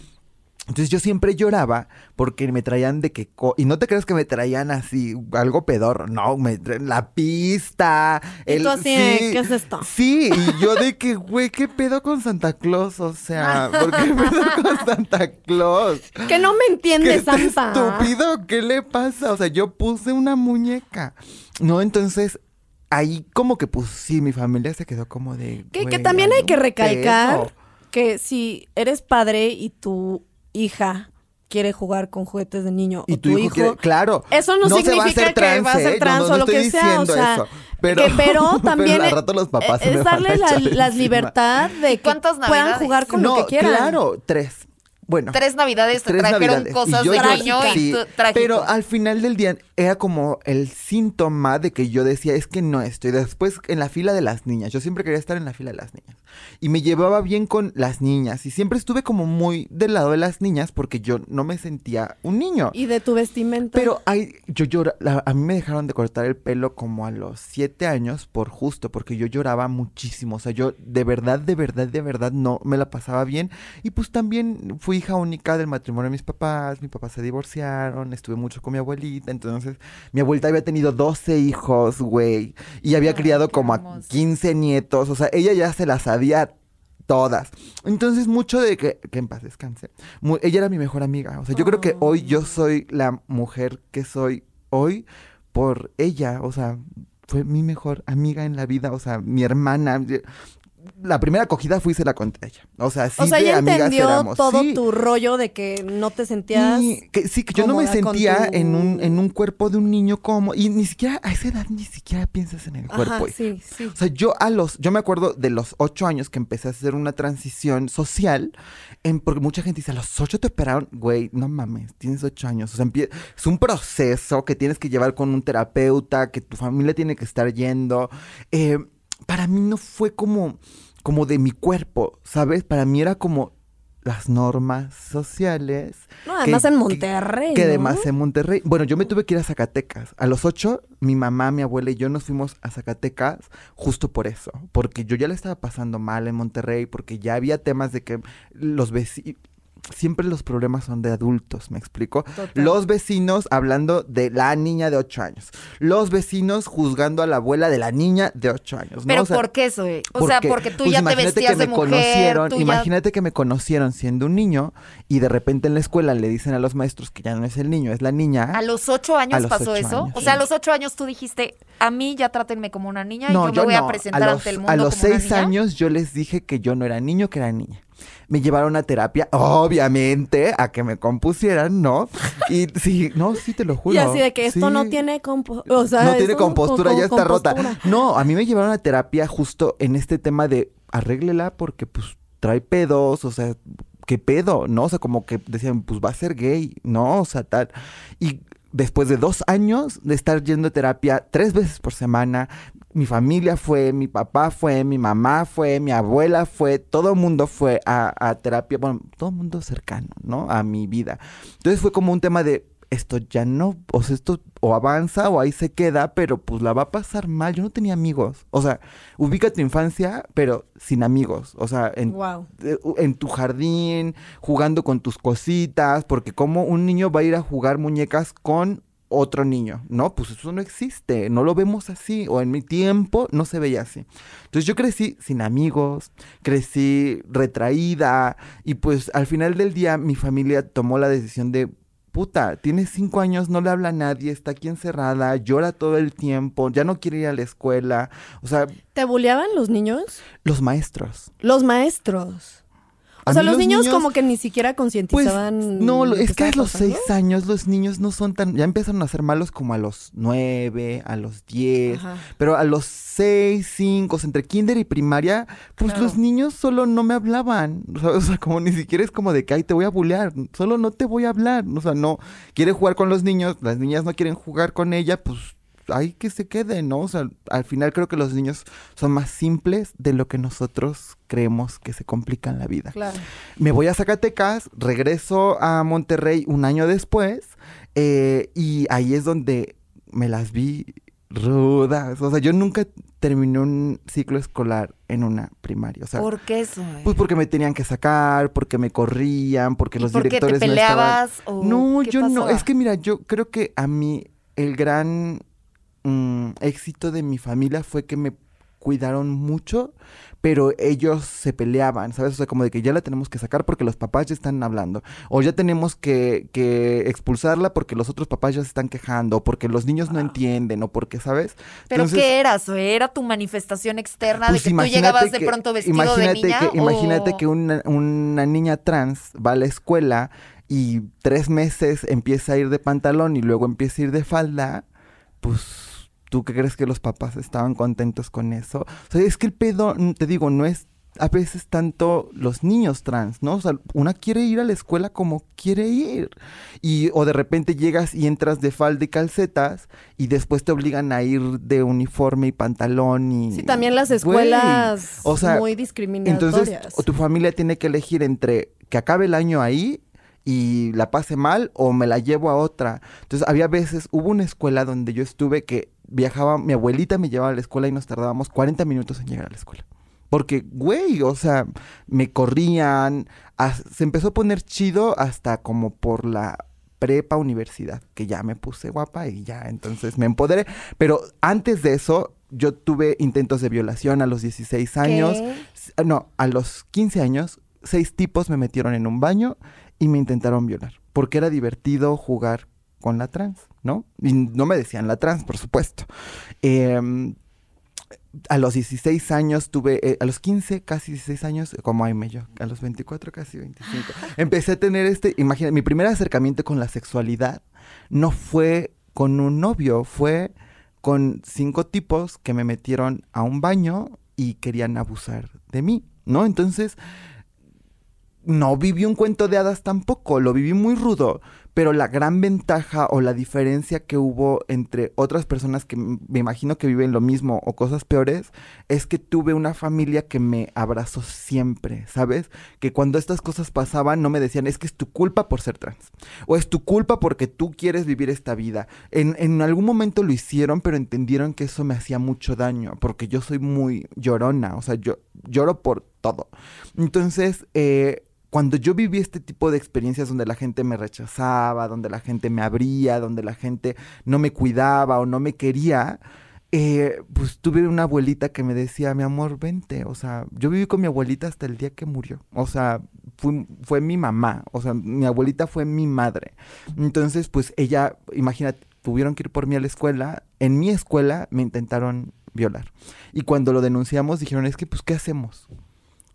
Entonces yo siempre lloraba porque me traían de que... co- y no te creas que me traían así algo pedorro, no, me traían la pista. Y tú así, de, ¿qué es esto? Sí, y yo de que, güey, ¿qué pedo con Santa Claus? O sea, ¿por qué pedo con Santa Claus? Que no me ¿Qué entiende Santa. estúpido? ¿Qué le pasa? O sea, yo puse una muñeca. No, entonces... Ahí como que pues sí, mi familia se quedó como de... Que, que también hay que recalcar pedo. que si eres padre y tu hija quiere jugar con juguetes de niño Y o tu tu, hijo, hijo, quiere- claro. eso no, se va a significa hacer que va a trans, ser ¿eh? trans No, no o lo estoy que sea, o diciendo sea, eso. Pero, que- pero también al rato los papás se es darle la, libertad de que ¿Cuántas puedan jugar con no, lo que quieran. claro, tres. Bueno. Tres navidades te tres trajeron navidades. cosas Y yo de niño y sí, trágico. Pero al final del día era como el síntoma de que yo decía, es que no estoy. Después en la fila de las niñas. Yo siempre quería estar en la fila de las niñas. Y me llevaba bien con las niñas. Y siempre estuve como muy del lado de las niñas porque yo no me sentía un niño. Y de tu vestimenta. Pero hay, yo llora, la- a mí me dejaron de cortar el pelo como a los siete años por justo, porque yo lloraba muchísimo. O sea, yo de verdad, de verdad, de verdad no me la pasaba bien. Y pues también fui hija única del matrimonio de mis papás. Mis papás se divorciaron, estuve mucho con mi abuelita. Entonces, mi abuelita había tenido 12 hijos, güey. Y había Ay, criado como a hermoso. 15 nietos. O sea, ella ya se las sabía todas. Entonces, mucho de que, que en paz descanse. ella era mi mejor amiga. O sea, yo creo que hoy yo soy la mujer que soy hoy por ella. O sea, fue mi mejor amiga en la vida. O sea, mi hermana. La primera acogida fui y se la conté a ella. O sea, sí o sea, de ella amigas entendió éramos. todo Sí. tu rollo de que no te sentías. Y que, sí, que yo no me sentía tu- en, un, en un cuerpo de un niño como... Y ni siquiera, a esa edad ni siquiera piensas en el cuerpo. Ajá, sí, sí. O sea, yo a los, yo me acuerdo de los ocho años que empecé a hacer una transición social, en, porque mucha gente dice, a los ocho te operaron, güey, no mames, tienes ocho años. O sea, es un proceso que tienes que llevar con un terapeuta, que tu familia tiene que estar yendo. Eh, para mí no fue como, como de mi cuerpo, ¿sabes? Para mí era como las normas sociales. No, además en que- Monterrey. Que ¿no? además en Monterrey. Bueno, yo me tuve que ir a Zacatecas. A los ocho, mi mamá, mi abuela y yo nos fuimos a Zacatecas justo por eso. Porque yo ya le estaba pasando mal en Monterrey, porque ya había temas de que los vecinos. Siempre los problemas son de adultos, ¿me explico? Total. Los vecinos hablando de la niña de ocho años. Los vecinos juzgando a la abuela de la niña de ocho años. ¿no? Pero O sea, ¿por qué eso? eh? O sea, porque tú pues ya te vestías que de me mujer, conocieron, ya- imagínate que me conocieron siendo un niño y de repente en la escuela le dicen a los maestros que ya no es el niño, es la niña. ¿A los ocho años A los pasó eso? años, o sea, a los ocho años tú dijiste, a mí ya trátenme como una niña y yo me voy no. a presentar los, ante el mundo a los como una seis niña. años yo les dije que yo no era niño, que era niña. Me llevaron a terapia, obviamente, a que me compusieran, ¿no? Y sí, no, sí te lo juro. Y así de que esto sí. no tiene compo o sea, no tiene compostura, ya está rota. compostura. No, a mí me llevaron a terapia justo en este tema de arréglela porque pues trae pedos, o sea, ¿qué pedo? ¿No? O sea, como que decían, pues va a ser gay, ¿no? O sea, tal. Y después de dos años de estar yendo a terapia tres veces por semana, mi familia fue, mi papá fue, mi mamá fue, mi abuela fue, todo el mundo fue a, a terapia, bueno, todo el mundo cercano, ¿no? A mi vida. Entonces fue como un tema de, esto ya no, o sea, esto o avanza o ahí se queda, pero pues la va a pasar mal. Yo no tenía amigos. O sea, ubica tu infancia, pero sin amigos. O sea, en, Wow. eh, en tu jardín, jugando con tus cositas, porque como un niño va a ir a jugar muñecas con otro niño, ¿no? Pues eso no existe, no lo vemos así, o en mi tiempo no se veía así. Entonces yo crecí sin amigos, crecí retraída, y pues al final del día mi familia tomó la decisión de, puta, tiene cinco años, no le habla a nadie, está aquí encerrada, llora todo el tiempo, ya no quiere ir a la escuela, o sea, ¿Te bulleaban los niños? los maestros. Los maestros. O sea, los, niños, niños- como que ni siquiera Pues concientizaban. no, lo- es que a los pasando. seis años los niños no son tan, ya empiezan a ser malos como a los nueve, a los diez, Ajá. pero a los seis, cinco, entre kinder y primaria, pues Claro. los niños solo no me hablaban, o sea, o sea, como ni siquiera es como de que, ay, te voy a bulear, solo no te voy a hablar, o sea, no, quiere jugar con los niños, las niñas no quieren jugar con ella, pues ahí que se quede, ¿no? O sea, al final creo que los niños son más simples de lo que nosotros creemos que se complican la vida. Claro. Me voy a Zacatecas, regreso a Monterrey un año después eh, y ahí es donde me las vi rudas. O sea, yo nunca terminé un ciclo escolar en una primaria. O sea, ¿Por qué eso? güey? pues porque me tenían que sacar, porque me corrían, porque ¿Y los por qué te directores no estaban. peleabas? o No, yo no. Es que mira, yo creo que a mí el gran mm, éxito de mi familia fue que me cuidaron mucho, pero ellos se peleaban, ¿sabes? O sea, como de que ya la tenemos que sacar porque los papás ya están hablando, o ya tenemos que, que expulsarla porque los otros papás ya se están quejando, o porque los niños no entienden, o porque, ¿sabes? ¿Pero Entonces, qué eras? ¿O ¿Era tu manifestación externa pues de que tú llegabas de pronto vestido de imagínate niña? Que, imagínate que una, una niña trans va a la escuela y tres meses empieza a ir de pantalón y luego empieza a ir de falda, pues ¿tú qué crees que los papás estaban contentos con eso? O sea, es que el pedo, te digo, no es a veces tanto los niños trans, ¿no? O sea, una quiere ir a la escuela como quiere ir. Y o de repente llegas y entras de falda y calcetas y después te obligan a ir de uniforme y pantalón y Sí, también las escuelas o sea, muy discriminatorias. entonces, o tu familia tiene que elegir entre que acabe el año ahí y la pase mal o me la llevo a otra. Entonces, había veces, hubo una escuela donde yo estuve que viajaba, mi abuelita me llevaba a la escuela y nos tardábamos 40 minutos en llegar a la escuela. Porque, güey, o sea, me corrían, se empezó a poner chido hasta como por la prepa universidad, que ya me puse guapa y ya, entonces me empoderé. Pero antes de eso, yo tuve intentos de violación a los 16 años. No, a los 15 años, seis tipos me metieron en un baño y me intentaron violar. Porque era divertido jugar con la trans, ¿no? Y no me decían la trans, por supuesto. Em, a los 16 años tuve, eh, a los 15, casi 16 años, como ay me yo, a los 24, casi 25, empecé a tener este, imagina, mi primer acercamiento con la sexualidad no fue con un novio, fue con cinco tipos que me metieron a un baño y querían abusar de mí, ¿no? Entonces, no viví un cuento de hadas tampoco, lo viví muy rudo, pero la gran ventaja o la diferencia que hubo entre otras personas que me imagino que viven lo mismo o cosas peores es que tuve una familia que me abrazó siempre, ¿sabes? Que cuando estas cosas pasaban no me decían es que es tu culpa por ser trans o es tu culpa porque tú quieres vivir esta vida. En, en algún momento lo hicieron, pero entendieron que eso me hacía mucho daño porque yo soy muy llorona, o sea, yo lloro por todo. Entonces, eh, cuando yo viví este tipo de experiencias donde la gente me rechazaba, donde la gente me abría, donde la gente no me cuidaba o no me quería, eh, pues tuve una abuelita que me decía, mi amor, vente. O sea, yo viví con mi abuelita hasta el día que murió. O sea, fue, mi mamá. O sea, mi abuelita fue mi madre. Entonces, pues ella, imagínate, tuvieron que ir por mí a la escuela. En mi escuela me intentaron violar. Y cuando lo denunciamos dijeron, es que, pues, ¿qué hacemos?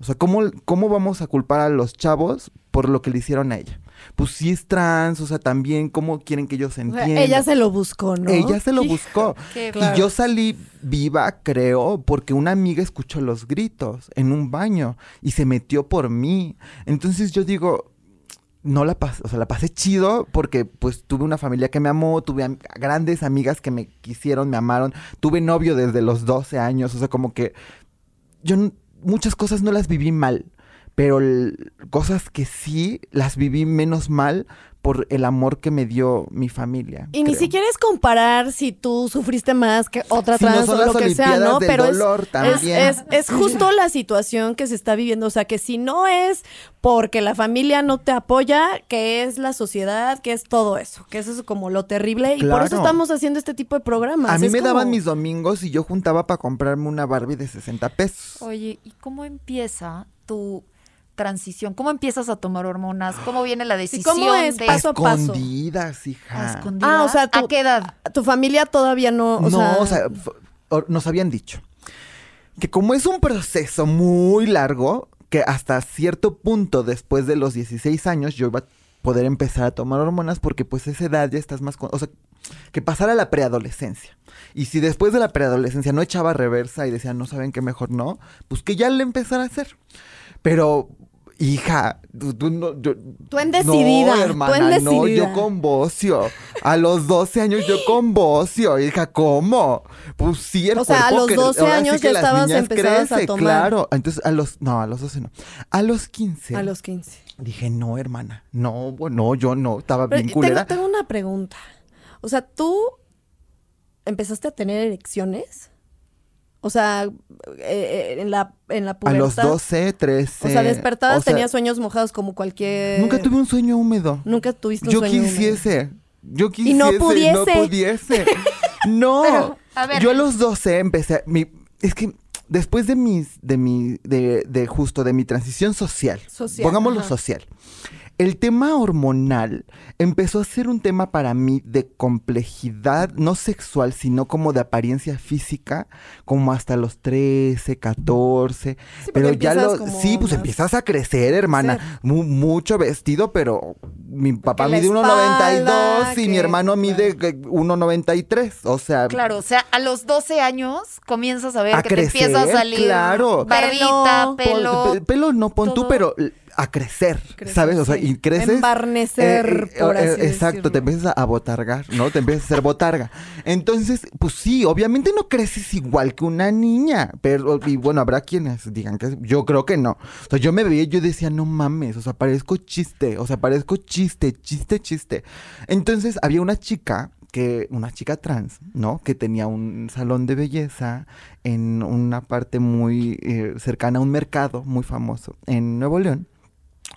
O sea, ¿cómo, ¿cómo vamos a culpar a los chavos por lo que le hicieron a ella? Pues si es trans, o sea, también, ¿cómo quieren que ellos O sea, entiendan? ella se lo buscó, ¿no? Ella se lo buscó. Qué Claro. Y yo salí viva, creo, porque una amiga escuchó los gritos en un baño y se metió por mí. Entonces yo digo, no la pasé, o sea, la pasé chido porque pues tuve una familia que me amó, tuve am- grandes amigas que me quisieron, me amaron, tuve novio desde los 12 años, o sea, como que yo muchas cosas no las viví mal, pero cosas que sí las viví menos mal por el amor que me dio mi familia. Y ni siquiera es comparar si tú sufriste más que otra Si trans o lo que sea, ¿no? del Pero es, dolor es, también. es- es justo la situación que se está viviendo. O sea, que si no es porque la familia no te apoya, que es la sociedad, que es todo eso, que eso es como lo terrible. Y por eso estamos haciendo este tipo de programas. A mí Es me como- daban mis domingos y yo juntaba para comprarme una Barbie de 60 pesos. Oye, ¿y cómo empieza tu transición? ¿Cómo empiezas a tomar hormonas? ¿Cómo viene la decisión ¿cómo es de paso a paso? Escondidas, a hija. escondidas? Ah, o sea, ¿a qué edad? Tu familia todavía no. O no, sea, o sea, nos habían dicho que como es un proceso muy largo, que hasta cierto punto después de los 16 años yo iba a poder empezar a tomar hormonas porque pues a esa edad ya estás más... con- o sea, que pasara la preadolescencia. Y si después de la preadolescencia no echaba reversa y decía, no saben qué mejor no, pues que ya le empezara a hacer. Pero Hija, tú, tú no, yo, Tú en decidida, No, tú hermana, en no, decidida. yo con bocio. A los 12 años yo con bocio. Hija, ¿cómo? Pues sí, el O sea, a los que- 12 ahora sí años que ya estabas empezadas a tomar. Claro, entonces a los, no, a los 12 no. A los 15. A los 15. Dije, no, hermana, no, no, yo no, estaba Pero bien tengo, culera. tengo una pregunta. O sea, ¿tú empezaste a tener erecciones? O sea, eh, eh, en la, en la A pubertad. los 12, 13. O sea, o sea, tenías sueños mojados como cualquier... Nunca tuve un sueño húmedo. Nunca tuviste un Yo sueño húmedo. quisiese. Yo quisiese. Y no No pudiese. pudiese. No. Pero, a ver. Yo a los 12 empecé. a- mi, es que después de mis. De mi. De, de justo de mi transición social. Social, Pongámoslo ajá. social. El tema hormonal empezó a ser un tema para mí de complejidad, no sexual, sino como de apariencia física, como hasta los 13, 14. Sí, porque pero ya lo. Sí, pues empiezas a crecer, hermana. Mu- mucho vestido, pero mi papá mide espalda, 1,92 y que- mi hermano mide que 1,93. O sea, Claro, o sea, a los 12 años comienzas a ver A que te crecer, empieza a salir claro. barbita, Pelo, pelo. no pon tú, todo. pero l- a crecer, Crecer, ¿sabes? O sea, y creces. Embarnecer, por así Exacto, te empiezas a botargar, ¿no? Te empiezas a ser botarga. Entonces, pues sí, obviamente no creces igual que una niña, pero, y bueno, habrá quienes digan que yo creo que no. O sea, yo me veía y yo decía, no mames, o sea, parezco chiste, o sea, parezco chiste, chiste, chiste. Entonces, había una chica que una chica trans, ¿no? Que tenía un salón de belleza en una parte muy eh, cercana a un mercado muy famoso en Nuevo León.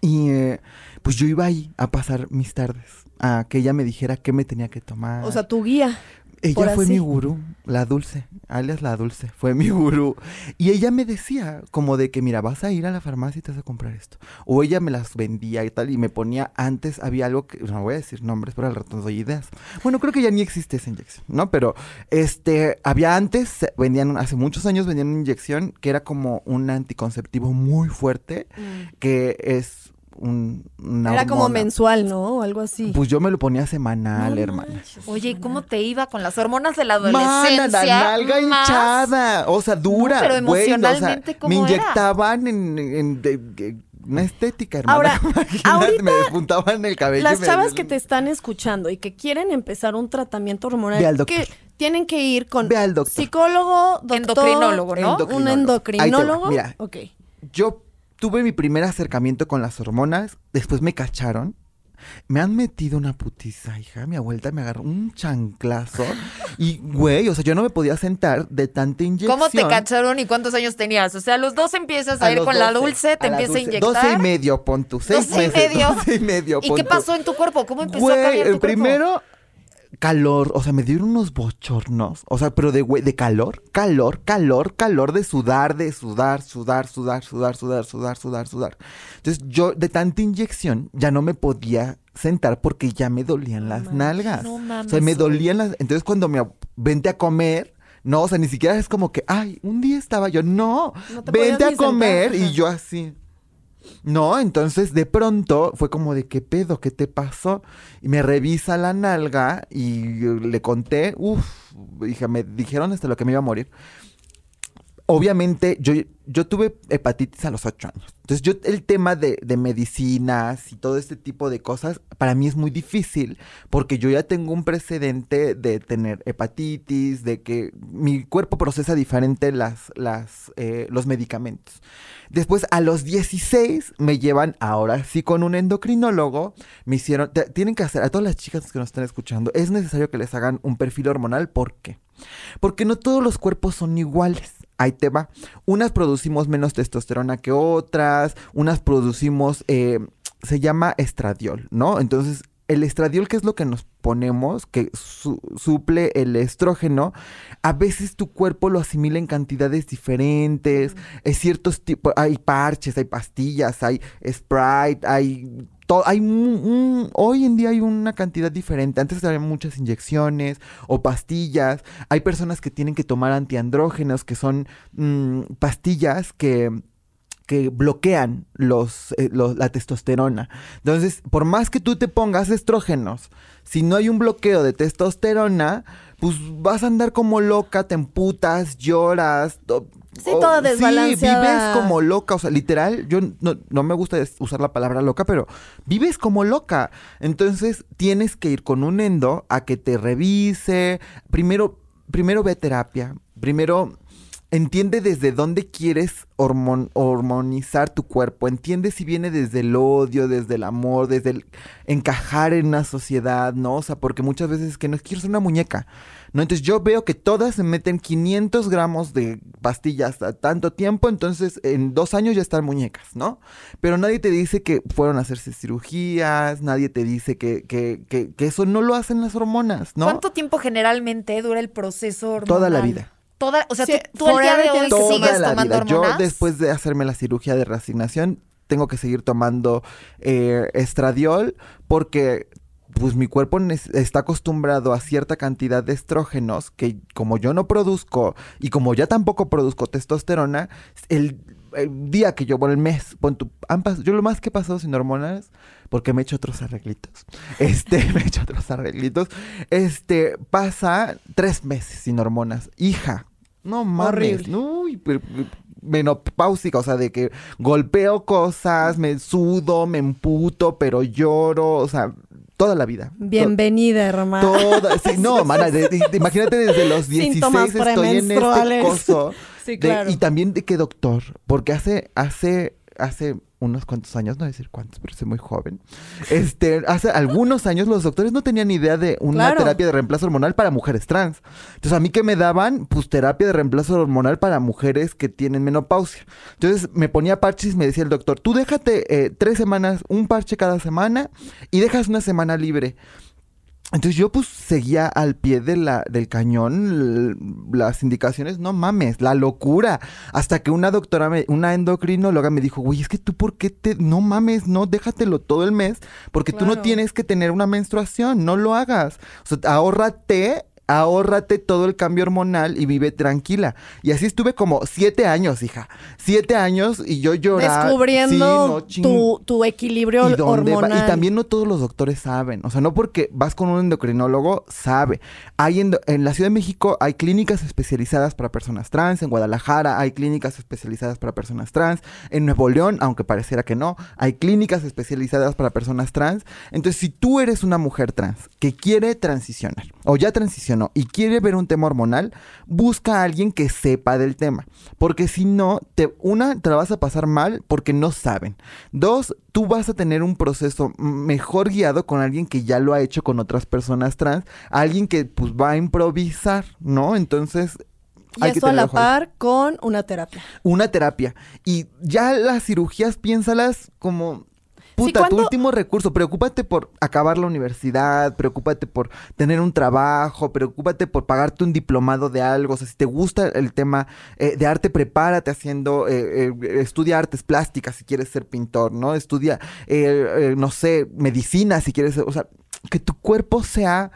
Y eh, pues yo iba ahí a pasar mis tardes, a que ella me dijera qué me tenía que tomar. O sea, tu guía. Ella fue así. mi gurú, la dulce, alias la dulce, fue mi gurú. Y ella me decía como de que, mira, vas a ir a la farmacia y te vas a comprar esto. O ella me las vendía y tal, y me ponía, antes había algo que, no voy a decir nombres, pero al rato doy ideas. Bueno, creo que ya ni existe esa inyección, ¿no? Pero, este, había antes, vendían, hace muchos años vendían una inyección que era como un anticonceptivo muy fuerte, que es un, una Era como mensual, ¿no? O algo así. Pues yo me lo ponía semanal, No hermana. Oye, ¿y cómo te iba con las hormonas de la Mana, adolescencia? la nalga Más- hinchada, o sea, dura, pero güey, o sea, emocionalmente, ¿cómo me era? inyectaban en, en- de- de- una estética, hermana. Ahora, Imagínate, ahorita, me despuntaban el cabello. Las me- chavas que te están escuchando y que quieren empezar un tratamiento hormonal, Ve al doctor. que tienen que ir con Ve al doctor. psicólogo, doctor, Endocrinólogo, ¿no? Endocrinólogo. un Ahí te va. endocrinólogo. Mira. Ok. Yo tuve mi primer acercamiento con las hormonas, después me cacharon. Me han metido una putiza, hija. Mi abuelita me agarró un chanclazo. y, güey, o sea, yo no me podía sentar de tanta inyección. ¿Cómo te cacharon y cuántos años tenías? O sea, a los dos empiezas a, ir con la 12, dulce, te empieza a inyectar. 12 y medio, pon tú. Seis 12 y meses, medio. 12 y medio, ¿Y qué pasó en tu cuerpo? ¿Cómo empezó a Güey, cambiar tu el cuerpo? primero, calor. O sea, me dieron unos bochornos. O sea, pero de, güey, de calor, calor, calor, calor de sudar, de sudar, sudar, sudar, sudar, sudar, sudar, sudar, sudar. Entonces, yo de tanta inyección ya no me podía sentar porque ya me dolían las nalgas. no o mames. sea, me dolían las... Entonces, cuando me... Vente a comer... No, o sea, ni siquiera es como que, ay, un día estaba yo. No, No te vente a comer sentar, y yo así. No, entonces de pronto fue como de qué pedo, qué te pasó. Y me revisa la nalga y le conté, uff, hija, me dijeron hasta lo que me iba a morir. Obviamente, yo, yo tuve hepatitis a los ocho años. Entonces, yo el tema de, medicinas y todo este tipo de cosas, para mí es muy difícil, porque yo ya tengo un precedente de tener hepatitis, de que mi cuerpo procesa diferente las, las, eh, los medicamentos. Después, a los 16, me llevan ahora sí con un endocrinólogo. Me hicieron, tienen que hacer, a todas las chicas que nos están escuchando, es necesario que les hagan un perfil hormonal. ¿Por qué? Porque no todos los cuerpos son iguales. Ahí te va. Unas producimos menos testosterona que otras, unas producimos, eh, se llama estradiol, ¿no? Entonces, el estradiol, que es lo que nos ponemos, que su- suple el estrógeno, a veces tu cuerpo lo asimila en cantidades diferentes, es ciertos tipos, hay parches, hay pastillas, hay Sprite, hay... hay un- hoy en día hay una cantidad diferente. Antes había muchas inyecciones o pastillas. Hay personas que tienen que tomar antiandrógenos, que son mm, pastillas que que bloquean eh, los- la testosterona. Entonces, por más que tú te pongas estrógenos, si no hay un bloqueo de testosterona, pues vas a andar como loca, te emputas, lloras. Sí, o- toda Sí, desbalanceada. vives como loca, o sea, literal, yo no, no me gusta usar la palabra loca, pero vives como loca. Entonces, tienes que ir con un endo a que te revise. Primero, primero ve terapia. Primero entiende desde dónde quieres hormon- hormonizar tu cuerpo. Entiende si viene desde el odio, desde el amor, desde el encajar en una sociedad, ¿no? O sea, porque muchas veces es que no quiero ser una muñeca, ¿no? Entonces yo veo que todas se meten 500 gramos de pastillas a tanto tiempo, entonces en dos años ya están muñecas, ¿no? Pero nadie te dice que fueron a hacerse cirugías, nadie te dice que, que, que, que eso no lo hacen las hormonas, ¿no? ¿Cuánto tiempo generalmente dura el proceso hormonal? Toda la vida. Toda, o sea, Sí, tú, tú el día de hoy que- sigues Toda la tomando vida. Yo después de hacerme la cirugía de reasignación tengo que seguir tomando eh, estradiol porque pues mi cuerpo está acostumbrado a cierta cantidad de estrógenos que como yo no produzco y como ya tampoco produzco testosterona, el, el día que yo, bueno, el mes, pon tu- han pas- yo lo más que he pasado sin hormonas, porque me he hecho otros arreglitos, este, me he hecho otros arreglitos, este, pasa tres meses sin hormonas. Hija, no mames, uy, menopáusica, o sea, de que golpeo cosas, me sudo, me emputo, pero lloro, o sea, toda la vida. Bienvenida. Toda, sí, no, mana, de- de- de- imagínate desde los 16 Síntomas estoy en este coso. Sí, de- claro. y también de qué doctor, porque hace, hace, hace unos cuantos años, no voy a decir cuántos, pero soy muy joven, este, hace algunos años los doctores no tenían idea de una Claro. terapia de reemplazo hormonal para mujeres trans. Entonces, a mí que me daban, pues, terapia de reemplazo hormonal para mujeres que tienen menopausia. Entonces, me ponía parches y me decía el doctor, tú déjate eh, tres semanas, un parche cada semana y dejas una semana libre. Entonces yo pues seguía al pie de la, del cañón las indicaciones, no mames, la locura. Hasta que una doctora, me- una endocrinóloga me dijo, güey, es que tú por qué te, no mames, no, déjatelo todo el mes, porque tú no tienes que tener una menstruación, no lo hagas. O sea, ahórrate, ahórrate todo el cambio hormonal y vive tranquila. Y así estuve como siete años, hija. Siete años y yo lloraba. Descubriendo Sí, no, ching- tu, tu equilibrio ¿Y va? hormonal. Y también no todos los doctores saben. O sea, no porque vas con un endocrinólogo, sabe. Hay endo- en la Ciudad de México hay clínicas especializadas para personas trans. En Guadalajara hay clínicas especializadas para personas trans. En Nuevo León, aunque pareciera que no, hay clínicas especializadas para personas trans. Entonces, si tú eres una mujer trans que quiere transicionar o ya transicionó y quiere ver un tema hormonal, busca a alguien que sepa del tema. Porque si no, te, una, te la vas a pasar mal porque no saben. Dos, tú vas a tener un proceso mejor guiado con alguien que ya lo ha hecho con otras personas trans, alguien que pues va a improvisar, ¿no? Entonces... Y eso a la ahí. par con una terapia. Una terapia. Y ya las cirugías, piénsalas como... Puta, tu ¿cuándo- último recurso. Preocúpate por acabar la universidad, preocúpate por tener un trabajo, preocúpate por pagarte un diplomado de algo. O sea, si te gusta el tema eh, de arte, prepárate haciendo, eh, eh, estudia artes plásticas si quieres ser pintor, ¿no? Estudia, eh, eh, no sé, medicina si quieres ser, o sea, que tu cuerpo sea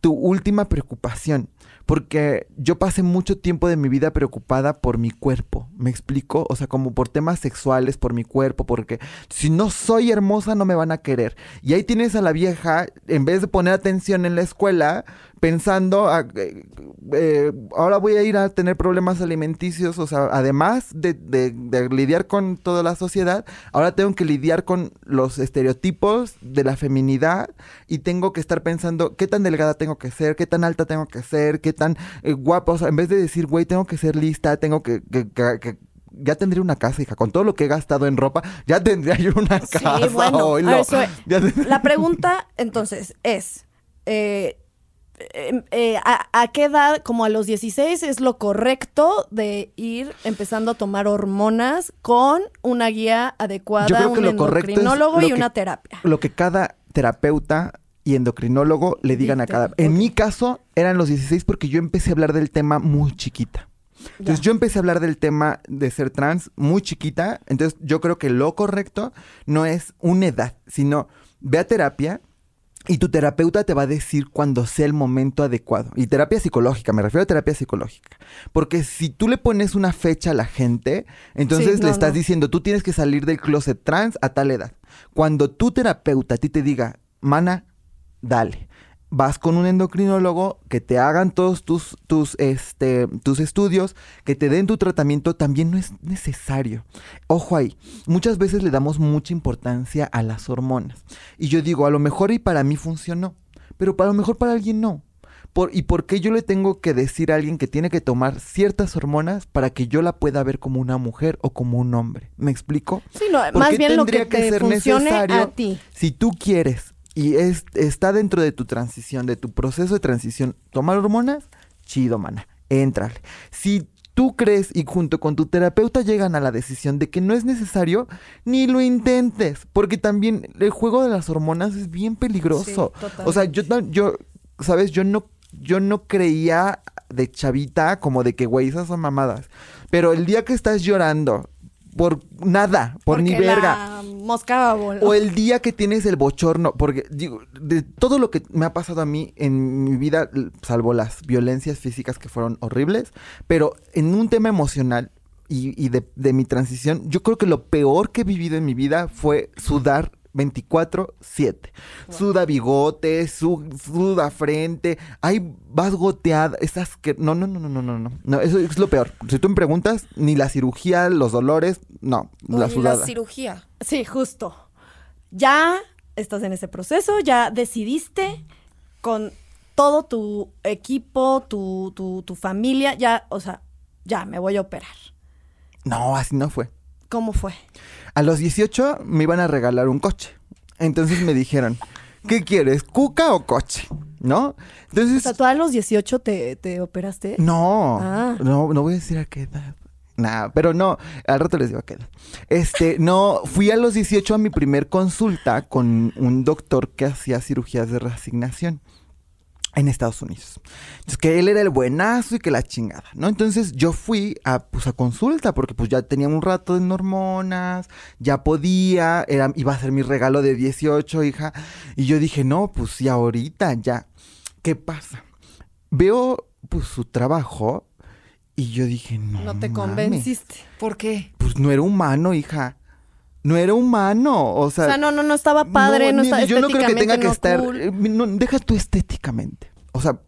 tu última preocupación. Porque yo pasé mucho tiempo de mi vida preocupada por mi cuerpo, ¿me explico? O sea, como por temas sexuales, por mi cuerpo, porque si no soy hermosa no me van a querer. Y ahí tienes a la vieja, en vez de poner atención en la escuela, pensando, ah, eh, eh, ahora voy a ir a tener problemas alimenticios, o sea, además de, de- de lidiar con toda la sociedad, ahora tengo que lidiar con los estereotipos de la feminidad y tengo que estar pensando qué tan delgada tengo que ser, qué tan alta tengo que ser, qué tan eh, guapa, o sea, en vez de decir, güey, tengo que ser lista, tengo que... que- que- que- ya tendría una casa, hija. Con todo lo que he gastado en ropa, ya tendría yo una Sí, casa. bueno, a La pregunta, entonces, es... eh, eh, eh, ¿a, a qué edad, como a los 16, es lo correcto de ir empezando a tomar hormonas con una guía adecuada, Yo creo que un lo correcto endocrinólogo lo y que- una terapia? lo que cada terapeuta y endocrinólogo le digan a cada... En mi caso, eran los 16 porque yo empecé a hablar del tema muy chiquita. Entonces Ya. yo empecé a hablar del tema de ser trans muy chiquita. Entonces yo creo que lo correcto no es una edad, sino ve a terapia Y tu terapeuta te va a decir cuando sea el momento adecuado. Y terapia psicológica, me refiero a terapia psicológica. Porque si tú le pones una fecha a la gente, entonces Sí, le estás no. diciendo, tú tienes que salir del closet trans a tal edad. Cuando tu terapeuta a ti te diga, mana, dale. Vas con un endocrinólogo que te hagan todos tus, tus, este, tus estudios, que te den tu tratamiento, también no es necesario. Ojo ahí, muchas veces le damos mucha importancia a las hormonas. Y yo digo, a lo mejor y para mí funcionó, pero para lo mejor para alguien no. Por, ¿Y por qué yo le tengo que decir a alguien que tiene que tomar ciertas hormonas para que yo la pueda ver como una mujer o como un hombre? ¿Me explico? Sí, no, ¿Por más bien lo que tendría que te ser funcione necesario? a ti. Si tú quieres y es, está dentro de tu transición, de tu proceso de transición, tomar hormonas, chido, mana, éntrale. Si tú crees y junto con tu terapeuta llegan a la decisión de que no es necesario, ni lo intentes, porque también el juego de las hormonas es bien peligroso. Sí, o sea, yo, yo, ¿sabes? Yo no, yo no creía de chavita como de que, güey, esas son mamadas. Pero el día que estás llorando por nada, por ni verga, La mosca voló. o el día que tienes el bochorno, porque digo, de todo lo que me ha pasado a mí en mi vida, salvo las violencias físicas que fueron horribles, pero en un tema emocional y, y de, de mi transición, yo creo que lo peor que he vivido en mi vida fue sudar 24-7. Suda bigote, su- suda frente, ahí vas goteada, esas que... No, no, no, no, no, no, no, eso es lo peor. Si tú me preguntas, ni la cirugía, los dolores, no, la sudada. cirugía. Sí, justo. Ya estás en ese proceso, ya decidiste con todo tu equipo, tu, tu, tu familia, ya, o sea, ya me voy a operar. No, así no fue. ¿Cómo fue? A los 18 me iban a regalar un coche. Entonces me dijeron, ¿qué quieres, cuca o coche? ¿No? O Entonces, sea, tú a los 18 te, te operaste. no, Ah. no, no voy a decir a qué edad. Nah, pero no, al rato les digo a qué edad. Este, no, fui a los 18 a mi primer consulta con un doctor que hacía cirugías de reasignación en Estados Unidos. Entonces, que él era el buenazo y que la chingada, ¿no? Entonces, yo fui a, pues, a consulta porque pues ya tenía un rato en hormonas, ya podía, era, iba a ser mi regalo de 18, hija. Y yo dije, no, pues sí, ahorita ya. ¿Qué pasa? Veo, pues, su trabajo y yo dije, no No te mames, convenciste. ¿Por qué? Pues no era humano, hija. No era humano, o sea... O sea, no, no, no estaba padre, no, ni- estaba Yo no creo que tenga que no estar. cool. eh, no, deja tú estéticamente. O sea,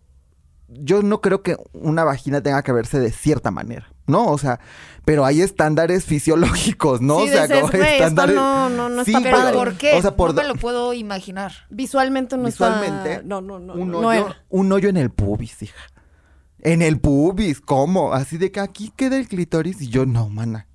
yo no creo que una vagina tenga que verse de cierta manera, ¿no? O sea, pero hay estándares fisiológicos, ¿no? Sí, o sea, como "Güey, esto estándares. no- no- no Sí, está ¿Pero padre. por qué? O sea, por no me lo puedo imaginar. Visualmente no Visualmente, está... No, no, no. un, no hoyo, un hoyo en el pubis, hija. En el pubis, ¿cómo? Así de que aquí queda el clítoris y yo, no, mana.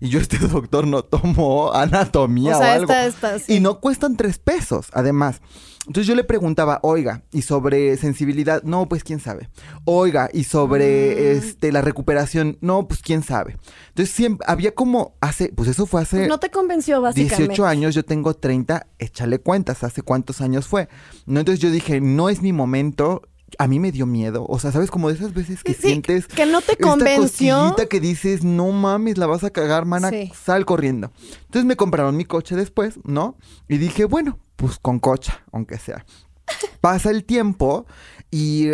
Y yo, este doctor no tomó anatomía O o, sea, algo. esta- esta, sí. Y no cuestan tres pesos, además. Entonces yo le preguntaba, oiga, ¿y sobre sensibilidad? No, pues quién sabe. Oiga, ¿y sobre Mm. este la recuperación? No, pues quién sabe. Entonces siempre había como hace, pues eso fue hace Pues no te convenció, básicamente. 18 años, yo tengo 30, échale cuentas, ¿hace cuántos años fue? ¿No? Entonces yo dije, no es mi momento, a mí me dio miedo, o sea, ¿sabes? Como de esas veces que Sí, sientes que no te esta convenció. cosquillita que dices, no mames, la vas a cagar, mana, Sí. sal corriendo. Entonces me compraron mi coche después, ¿no? Y dije, bueno, pues con cocha, aunque sea. Pasa el tiempo y,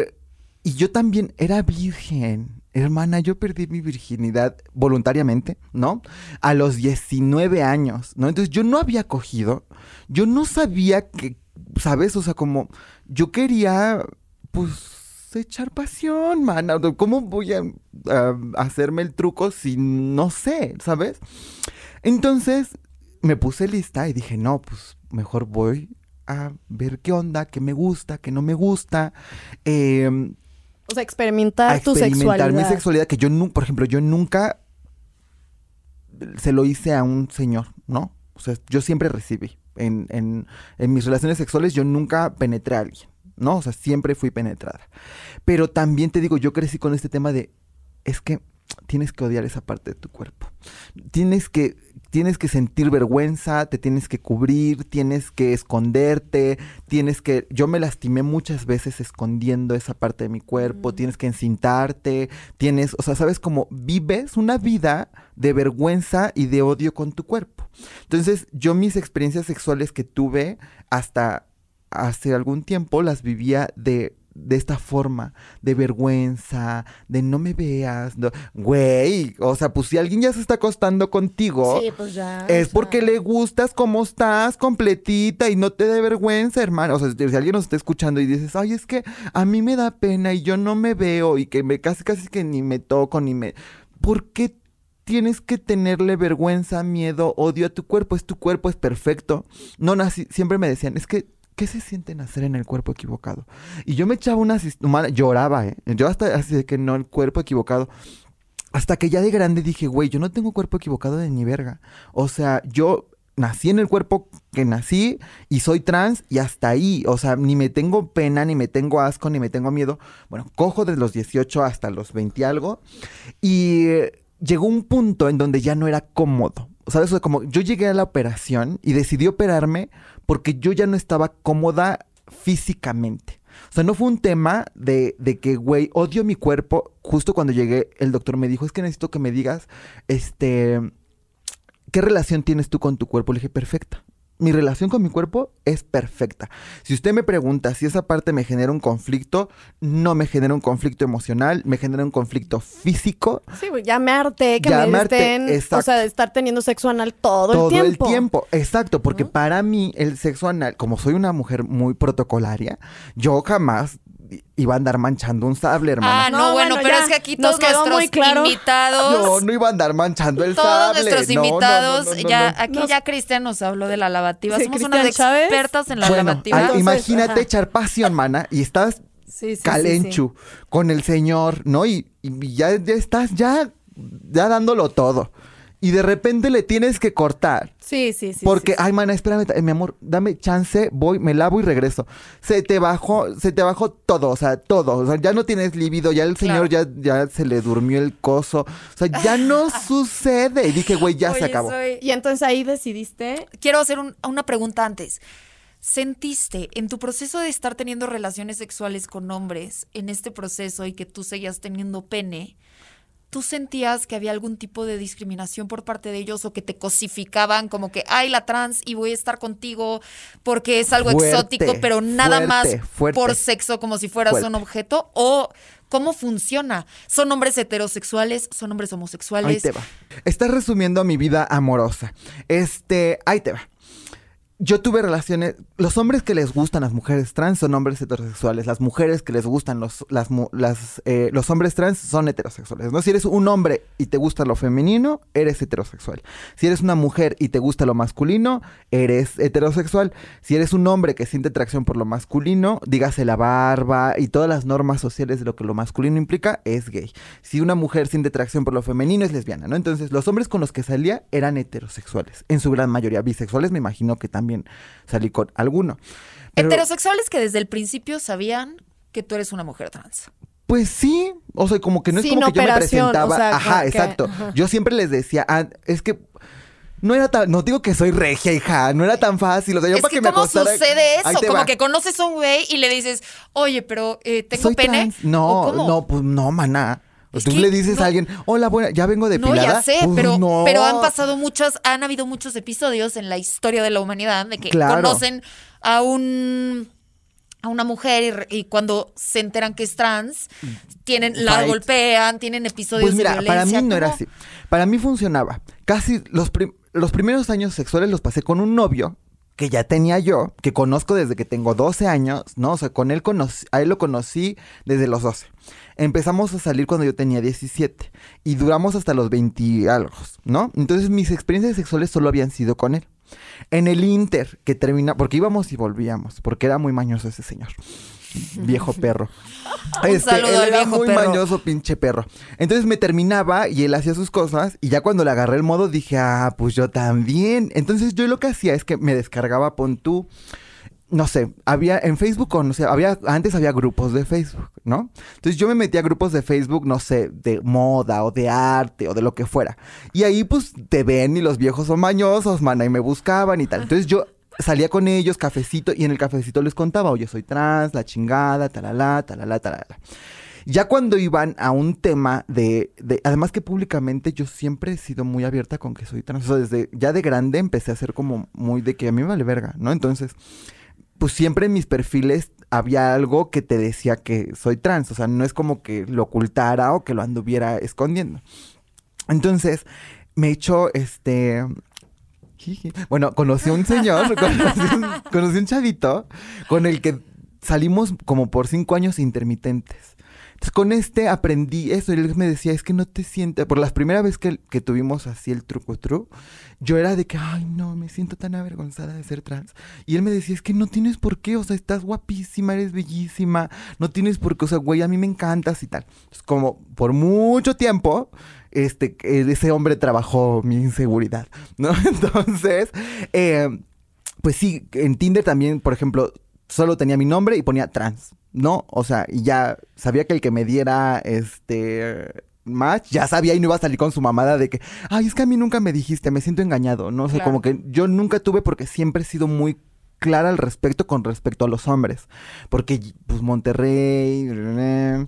y yo también era virgen. Hermana, yo perdí mi virginidad voluntariamente, ¿no? A los 19 años, ¿no? Entonces yo no había cogido, yo no sabía que, ¿sabes? O sea, como yo quería, pues, echar pasión, mana. ¿Cómo voy a, a hacerme el truco si no sé, ¿sabes? Entonces me puse lista y dije, no, pues mejor voy a ver qué onda, qué me gusta, qué no me gusta. em, O sea, experimentar, a tu experimentar sexualidad. mi sexualidad, que yo por ejemplo, yo nunca se lo hice a un señor, ¿no? O sea, yo siempre recibí. En, en, en mis relaciones sexuales yo nunca penetré a alguien, ¿no? O sea, siempre fui penetrada. Pero también te digo, yo crecí con este tema de, es que tienes que odiar esa parte de tu cuerpo. Tienes que, tienes que sentir vergüenza, te tienes que cubrir, tienes que esconderte, tienes que... Yo me lastimé muchas veces escondiendo esa parte de mi cuerpo, Mm. tienes que encintarte, tienes, o sea, sabes cómo vives una vida de vergüenza y de odio con tu cuerpo. Entonces, yo mis experiencias sexuales que tuve hasta hace algún tiempo las vivía de de esta forma, de vergüenza, de no me veas, no- güey, o sea, pues si alguien ya se está acostando contigo, Sí, pues ya. es porque le gustas como estás, completita, y no te dé vergüenza, hermano. O sea, si alguien nos está escuchando y dices, ay, es que a mí me da pena y yo no me veo y que me casi casi que ni me toco, ni me... ¿Por qué tienes que tenerle vergüenza, miedo, odio a tu cuerpo? Es tu cuerpo, es perfecto. No nací, siempre me decían, es que... ¿Qué se siente nacer en el cuerpo equivocado? Y yo me echaba una... Lloraba, ¿eh? Yo hasta así de que no, el cuerpo equivocado. Hasta que ya de grande dije, güey, yo no tengo cuerpo equivocado de ni verga. O sea, yo nací en el cuerpo que nací y soy trans y hasta ahí. O sea, ni me tengo pena, ni me tengo asco, ni me tengo miedo. Bueno, cojo desde los 18 hasta los 20 y algo. Y llegó un punto en donde ya no era cómodo. ¿Sabes? O sea, como yo llegué a la operación y decidí operarme porque yo ya no estaba cómoda físicamente. O sea, no fue un tema de, de que, güey, odio mi cuerpo. Justo cuando llegué, el doctor me dijo, es que necesito que me digas, este, ¿qué relación tienes tú con tu cuerpo? Le dije, perfecta. Mi relación con mi cuerpo es perfecta. Si usted me pregunta si esa parte me genera un conflicto, no me genera un conflicto emocional, me genera un conflicto físico Sí, ya me harté que Ya me me harté, estén, o sea, de estar teniendo sexo anal todo, todo el tiempo. Exacto, porque para mí el sexo anal, como soy una mujer muy protocolaria, yo jamás iba a andar manchando un sable, hermana. Ah, no, No, bueno, bueno, pero ya. es que aquí Nos todos quedó nuestros muy claro. invitados, Yo no iba a andar manchando el todos sable. nuestros No, no, no, invitados, no, no, ya no. aquí ya Cristian nos habló de la lavativa. Sí, Somos Cristian unas Chávez. expertas en la Bueno, lavativa. Entonces, imagínate ajá. echar pasión, mana, y estás Sí, sí, sí, calenchu con el señor, ¿no? Y, y ya, ya estás ya, ya dándolo todo. Y de repente le tienes que cortar. Sí, sí, sí. Porque, sí. ay, mana, espérame, eh, mi amor, dame chance, voy, me lavo y regreso. Se te bajó, se te bajó todo, o sea, todo. O sea, ya no tienes libido, ya el señor ya, ya se le durmió el coso. O sea, ya no sucede. Y dije, güey, ya se acabó. soy- Y entonces ahí decidiste. Quiero hacer un- una pregunta antes. ¿Sentiste en tu proceso de estar teniendo relaciones sexuales con hombres, en este proceso y que tú seguías teniendo pene, tú sentías que había algún tipo de discriminación por parte de ellos o que te cosificaban como que, ay, la trans y voy a estar contigo porque es algo Fuerte, exótico, pero nada más fuerte, por sexo como si fueras un objeto? ¿O cómo funciona? ¿Son hombres heterosexuales? ¿Son hombres Ahí homosexuales? te va. Estás resumiendo mi vida amorosa. Este, ahí te va. Yo tuve relaciones. Los hombres que les gustan las mujeres trans son hombres heterosexuales. Las mujeres que les gustan los, las, eh, los hombres trans son heterosexuales. ¿no? Si eres un hombre y te gusta lo femenino, eres heterosexual. Si eres una mujer y te gusta lo masculino, eres heterosexual. Si eres un hombre que siente atracción por lo masculino, dígase la barba y todas las normas sociales de lo que lo masculino implica, es gay. Si una mujer siente atracción por lo femenino, es lesbiana, ¿no? Entonces, los hombres con los que salía eran heterosexuales. En su gran mayoría. Bisexuales, me imagino que también salí con alguno. Pero, Heterosexuales que desde el principio sabían que tú eres una mujer trans. Pues sí, o sea, como que no es Sin como que yo me presentaba. o sea, ajá, exacto. Yo siempre les decía, ah, es que no era tan, no digo que soy regia, hija, no era tan fácil. O sea, yo es para que, que, me ¿cómo sucede eso? Como va. que conoces a un güey y le dices, oye, pero eh, ¿tengo ¿Soy pene? trans? No, no, pues no, maná. Es Tú que le dices no- a alguien, hola, buena, ya vengo No, depilada. ya sé, Pues pero, no. pero han pasado muchas, han habido muchos episodios en la historia de la humanidad de que Claro. conocen a un a una mujer y y, cuando se enteran que es trans, tienen, la Fight. golpean, tienen episodios Pues mira, de para mí no era así. Para mí funcionaba. Casi los, prim- los primeros años sexuales los pasé con un novio que ya tenía yo, que conozco desde que tengo 12 años, ¿no? O sea, con él conocí, a él lo conocí desde los 12. Empezamos a salir cuando yo tenía 17 y duramos hasta los 20 y algo, ¿no? Entonces mis experiencias sexuales solo habían sido con él. En el Inter, que termina, porque íbamos y volvíamos, porque era muy mañoso ese señor. Viejo perro. Saludo él al era muy perro. mañoso, pinche perro. Entonces me terminaba y él hacía sus cosas. Y ya cuando le agarré el modo dije, ah, pues yo también. Entonces yo lo que hacía es que me descargaba, pon tú. No sé, había en Facebook, o no sé, había, antes había grupos de Facebook, ¿no? Entonces yo me metía a grupos de Facebook, no sé, de moda o de arte o de lo que fuera. Y ahí pues te ven y los viejos son mañosos, mana, y me buscaban y tal. Entonces yo salía con ellos, cafecito, y en el cafecito les contaba, oye, soy trans, la chingada, talala, talala, talala. Ya cuando iban a un tema de, de- además que públicamente yo siempre he sido muy abierta con que soy trans. O sea, desde ya de grande empecé a ser como muy de que a mí me vale verga, ¿no? Entonces, pues siempre en mis perfiles había algo que te decía que soy trans. O sea, no es como que lo ocultara o que lo anduviera escondiendo. Entonces, me echó este. Bueno, conocí a un señor, conocí, un, conocí un chavito con el que salimos como por cinco años intermitentes. Entonces con este aprendí eso. Y él me decía, es que no te sientes. Por la primera vez que, que tuvimos así el truco tru, yo era de que, ay, no, me siento tan avergonzada de ser trans. Y él me decía, es que no tienes por qué. O sea, estás guapísima, eres bellísima. No tienes por qué. O sea, güey, a mí me encantas y tal. Entonces, como por mucho tiempo, este, ese hombre trabajó mi inseguridad, ¿no? Entonces, eh, pues sí, en Tinder también, por ejemplo, solo tenía mi nombre y ponía trans. ¿no? O sea, y ya sabía que el que me diera este match, ya sabía y no iba a salir con su mamada de que, ay, es que a mí nunca me dijiste, me siento engañado, ¿no? O sea, como que yo nunca tuve porque siempre he sido muy clara al respecto con respecto a los hombres. Porque, pues, Monterrey...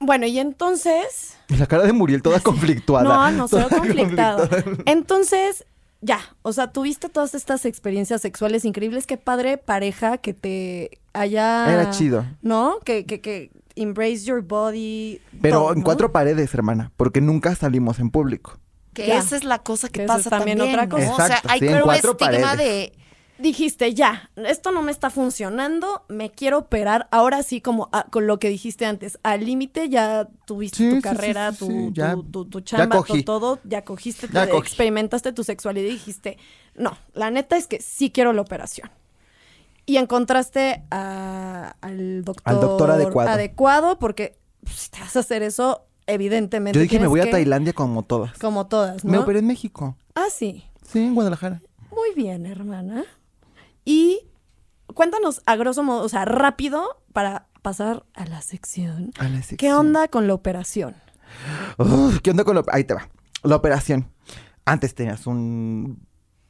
Bueno, y entonces... La cara de Muriel toda conflictuada. No, no, solo conflictada. Entonces, ya, o sea, tuviste todas estas experiencias sexuales increíbles. Qué padre pareja que te haya... Era chido. ¿No? Que, que, que embrace your body. Pero todo, en ¿no? cuatro paredes, hermana, porque nunca salimos en público. Que Ya. esa es la cosa que, pasa es también también. otra cosa. O sea, hay sí, como estigma paredes. de Dijiste, ya, esto no me está funcionando, me quiero operar. Ahora sí, como ah, con lo que dijiste antes, al límite ya tuviste Sí, tu sí, carrera, sí, tu, ya- tu, tu- chamba, todo, ya cogiste, Ya te- cogí. experimentaste tu sexualidad y dijiste, no, la neta es que sí quiero la operación. Y encontraste a- al doctor, Al doctor adecuado. adecuado, porque pues, si te vas a hacer eso, evidentemente. Yo dije, me voy a Tailandia como todas. Como todas, ¿no? Me operé en México. Ah, sí. Sí, en Guadalajara. Muy bien, hermana. Y cuéntanos a grosso modo, o sea, rápido para pasar a la sección. A la ¿Qué onda con la operación? Uf, ¿Qué onda con la... Ahí te va. La operación. Antes tenías un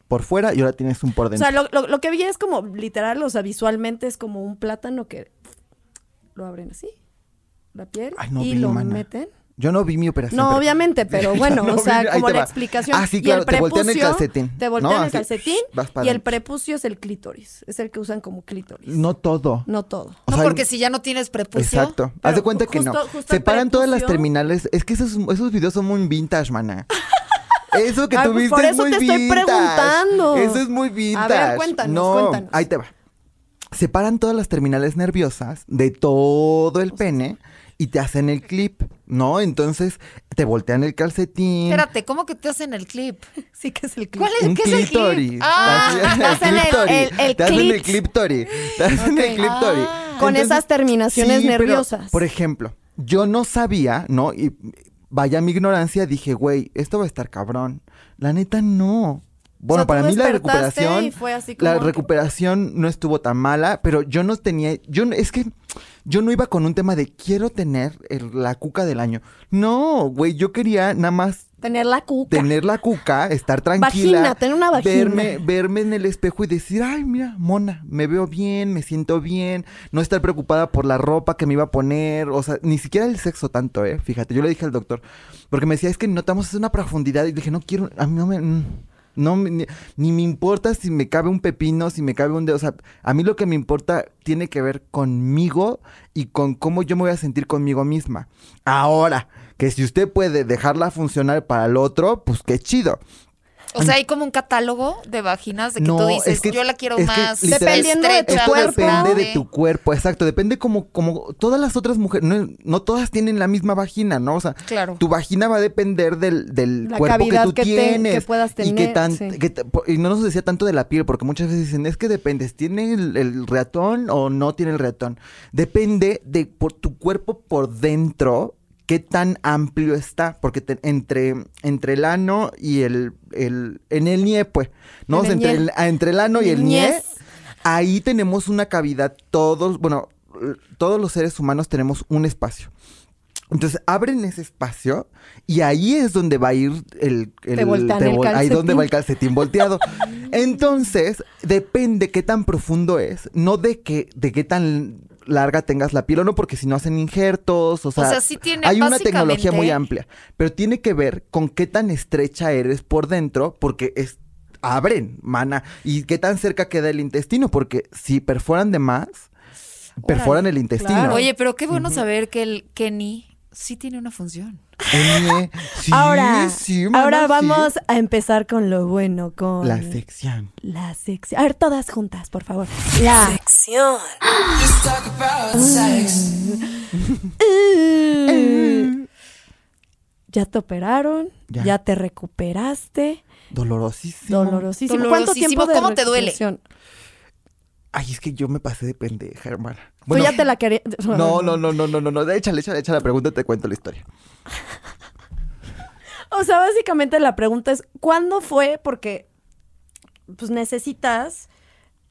por fuera y ahora tienes un por O dentro. sea, lo, lo- lo que vi es como literal, o sea, visualmente es como un plátano que lo abren así, la piel, Ay, no y lo mana. meten. Yo no vi mi operación. No, pero- obviamente, pero bueno, No o sea, vi- como la va. explicación. Ah, sí, y claro, el te voltean el prepucio- calcetín. Te voltean ¿no? el Así, calcetín vas para y el prepucio es el clítoris. Es el que usan como clítoris. No todo. No todo. O no sea, porque si ya no tienes prepucio. Exacto. Haz de cuenta que justo- no. justo Separan todas las terminales. Es que esos, esos videos son muy vintage, mana. Eso que Ay, pues, tuviste por es eso muy te estoy vintage. preguntando. Eso es muy vintage. cuéntanos, no, cuéntanos. ahí te va. Separan todas las terminales nerviosas de todo el pene y te hacen el clip, ¿no? Entonces te voltean el calcetín. Espérate, ¿cómo que te hacen el clip? Sí que es el ¿Cuál clítoris. es? un ¿Qué es el clip? Ah, te hacen el- clitoris. el- el Te hacen el clips. cliptori. Te hacen el Ok. cliptori. Ah. Con esas terminaciones sí, pero, nerviosas. por ejemplo, yo no sabía, ¿no? Y vaya mi ignorancia, dije, güey, esto va a estar cabrón. La neta, no. Bueno, O sea, tú para mí la recuperación, fue así la como recuperación no estuvo tan mala, pero yo no tenía, yo es que yo no iba con un tema de quiero tener el- la cuca del año. No, güey, yo quería nada más Tener la cuca. tener la cuca, estar tranquila. Vagina, tener una vagina. Verme, verme en el espejo y decir, ay, mira, mona, me veo bien, me siento bien. No estar preocupada por la ropa que me iba a poner. O sea, ni siquiera el sexo tanto, ¿eh? Fíjate, yo le dije al doctor, porque me decía, es que notamos una profundidad. Y dije, no quiero, a mí no me... mm, No, ni, ni me importa si me cabe un pepino, si me cabe un dedo. O sea, a mí lo que me importa tiene que ver conmigo y con cómo yo me voy a sentir conmigo misma. Ahora, que si usted puede dejarla funcionar para el otro, pues qué chido. O sea, hay como un catálogo de vaginas de que No, tú dices, es que- yo la quiero es que más literal- Dependiendo de tu cuerpo. depende de tu cuerpo, exacto. Depende como, como todas las otras mujeres, no, no todas tienen la misma vagina, ¿no? O sea, Claro. tu vagina va a depender del, del La cuerpo que tú que te- tienes. que puedas Y, que tener, tan, sí. que te- por- y no nos decía tanto de la piel, porque muchas veces dicen, es que depende, ¿tiene el, el reatón o no tiene el reatón? Depende de por tu cuerpo por dentro, qué tan amplio está, porque te- entre, entre el ano y el, el, en el nie, pues, ¿no? El entre, el, ah, entre el ano y El nie, ahí tenemos una cavidad, todos, bueno, todos los seres humanos tenemos un espacio. Entonces abren ese espacio y ahí es donde va a ir el, el- Te vol- ahí donde va el calcetín volteado. Entonces, depende qué tan profundo es, no de qué, de qué tan larga tengas la piel o no, porque si no hacen injertos, o sea, sea, sí tiene hay una tecnología muy amplia, pero tiene que ver con qué tan estrecha eres por dentro, porque es abren, mana. ¿Y qué tan cerca queda el intestino? Porque si perforan de más, perforan el intestino. claro. Oye, pero qué bueno saber que el Kenny sí tiene una función. Oye, sí, ahora, sí, ahora sí. vamos a empezar con lo bueno, con La sección. la sección. A ver, todas juntas, por favor. La sección. Mm. Ya te operaron, Ya. ya, te recuperaste, Dolorosísimo. dolorosísimo. ¿Cuánto Dolorosísimo. tiempo de ¿Cómo te duele? Ay, es que yo me pasé de pendeja, hermana. Tú ya te la querías. No, no, no, no, no, no, no. Échale, échale, échale la pregunta y te cuento la historia. O sea, básicamente la pregunta es, ¿cuándo fue? Porque pues necesitas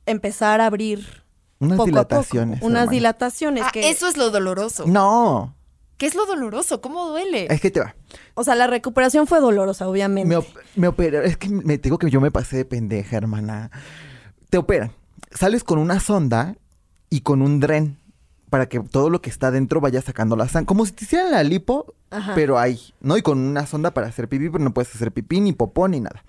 empezar a abrir Unas poco dilataciones. a poco. Unas hermana. dilataciones Ah, que eso es lo doloroso. No, ¿Qué es lo doloroso? ¿Cómo duele? es que te va. O sea, la recuperación fue dolorosa, obviamente. Me, op- me operaron. Es que me te digo que yo me pasé de pendeja, hermana. Te operan. Sales con una sonda y con un dren para que todo lo que está dentro vaya sacando la sangre. Como si te hicieran la lipo, Ajá. pero ahí, ¿no? Y con una sonda para hacer pipí, pero no puedes hacer pipí, ni popó, ni nada.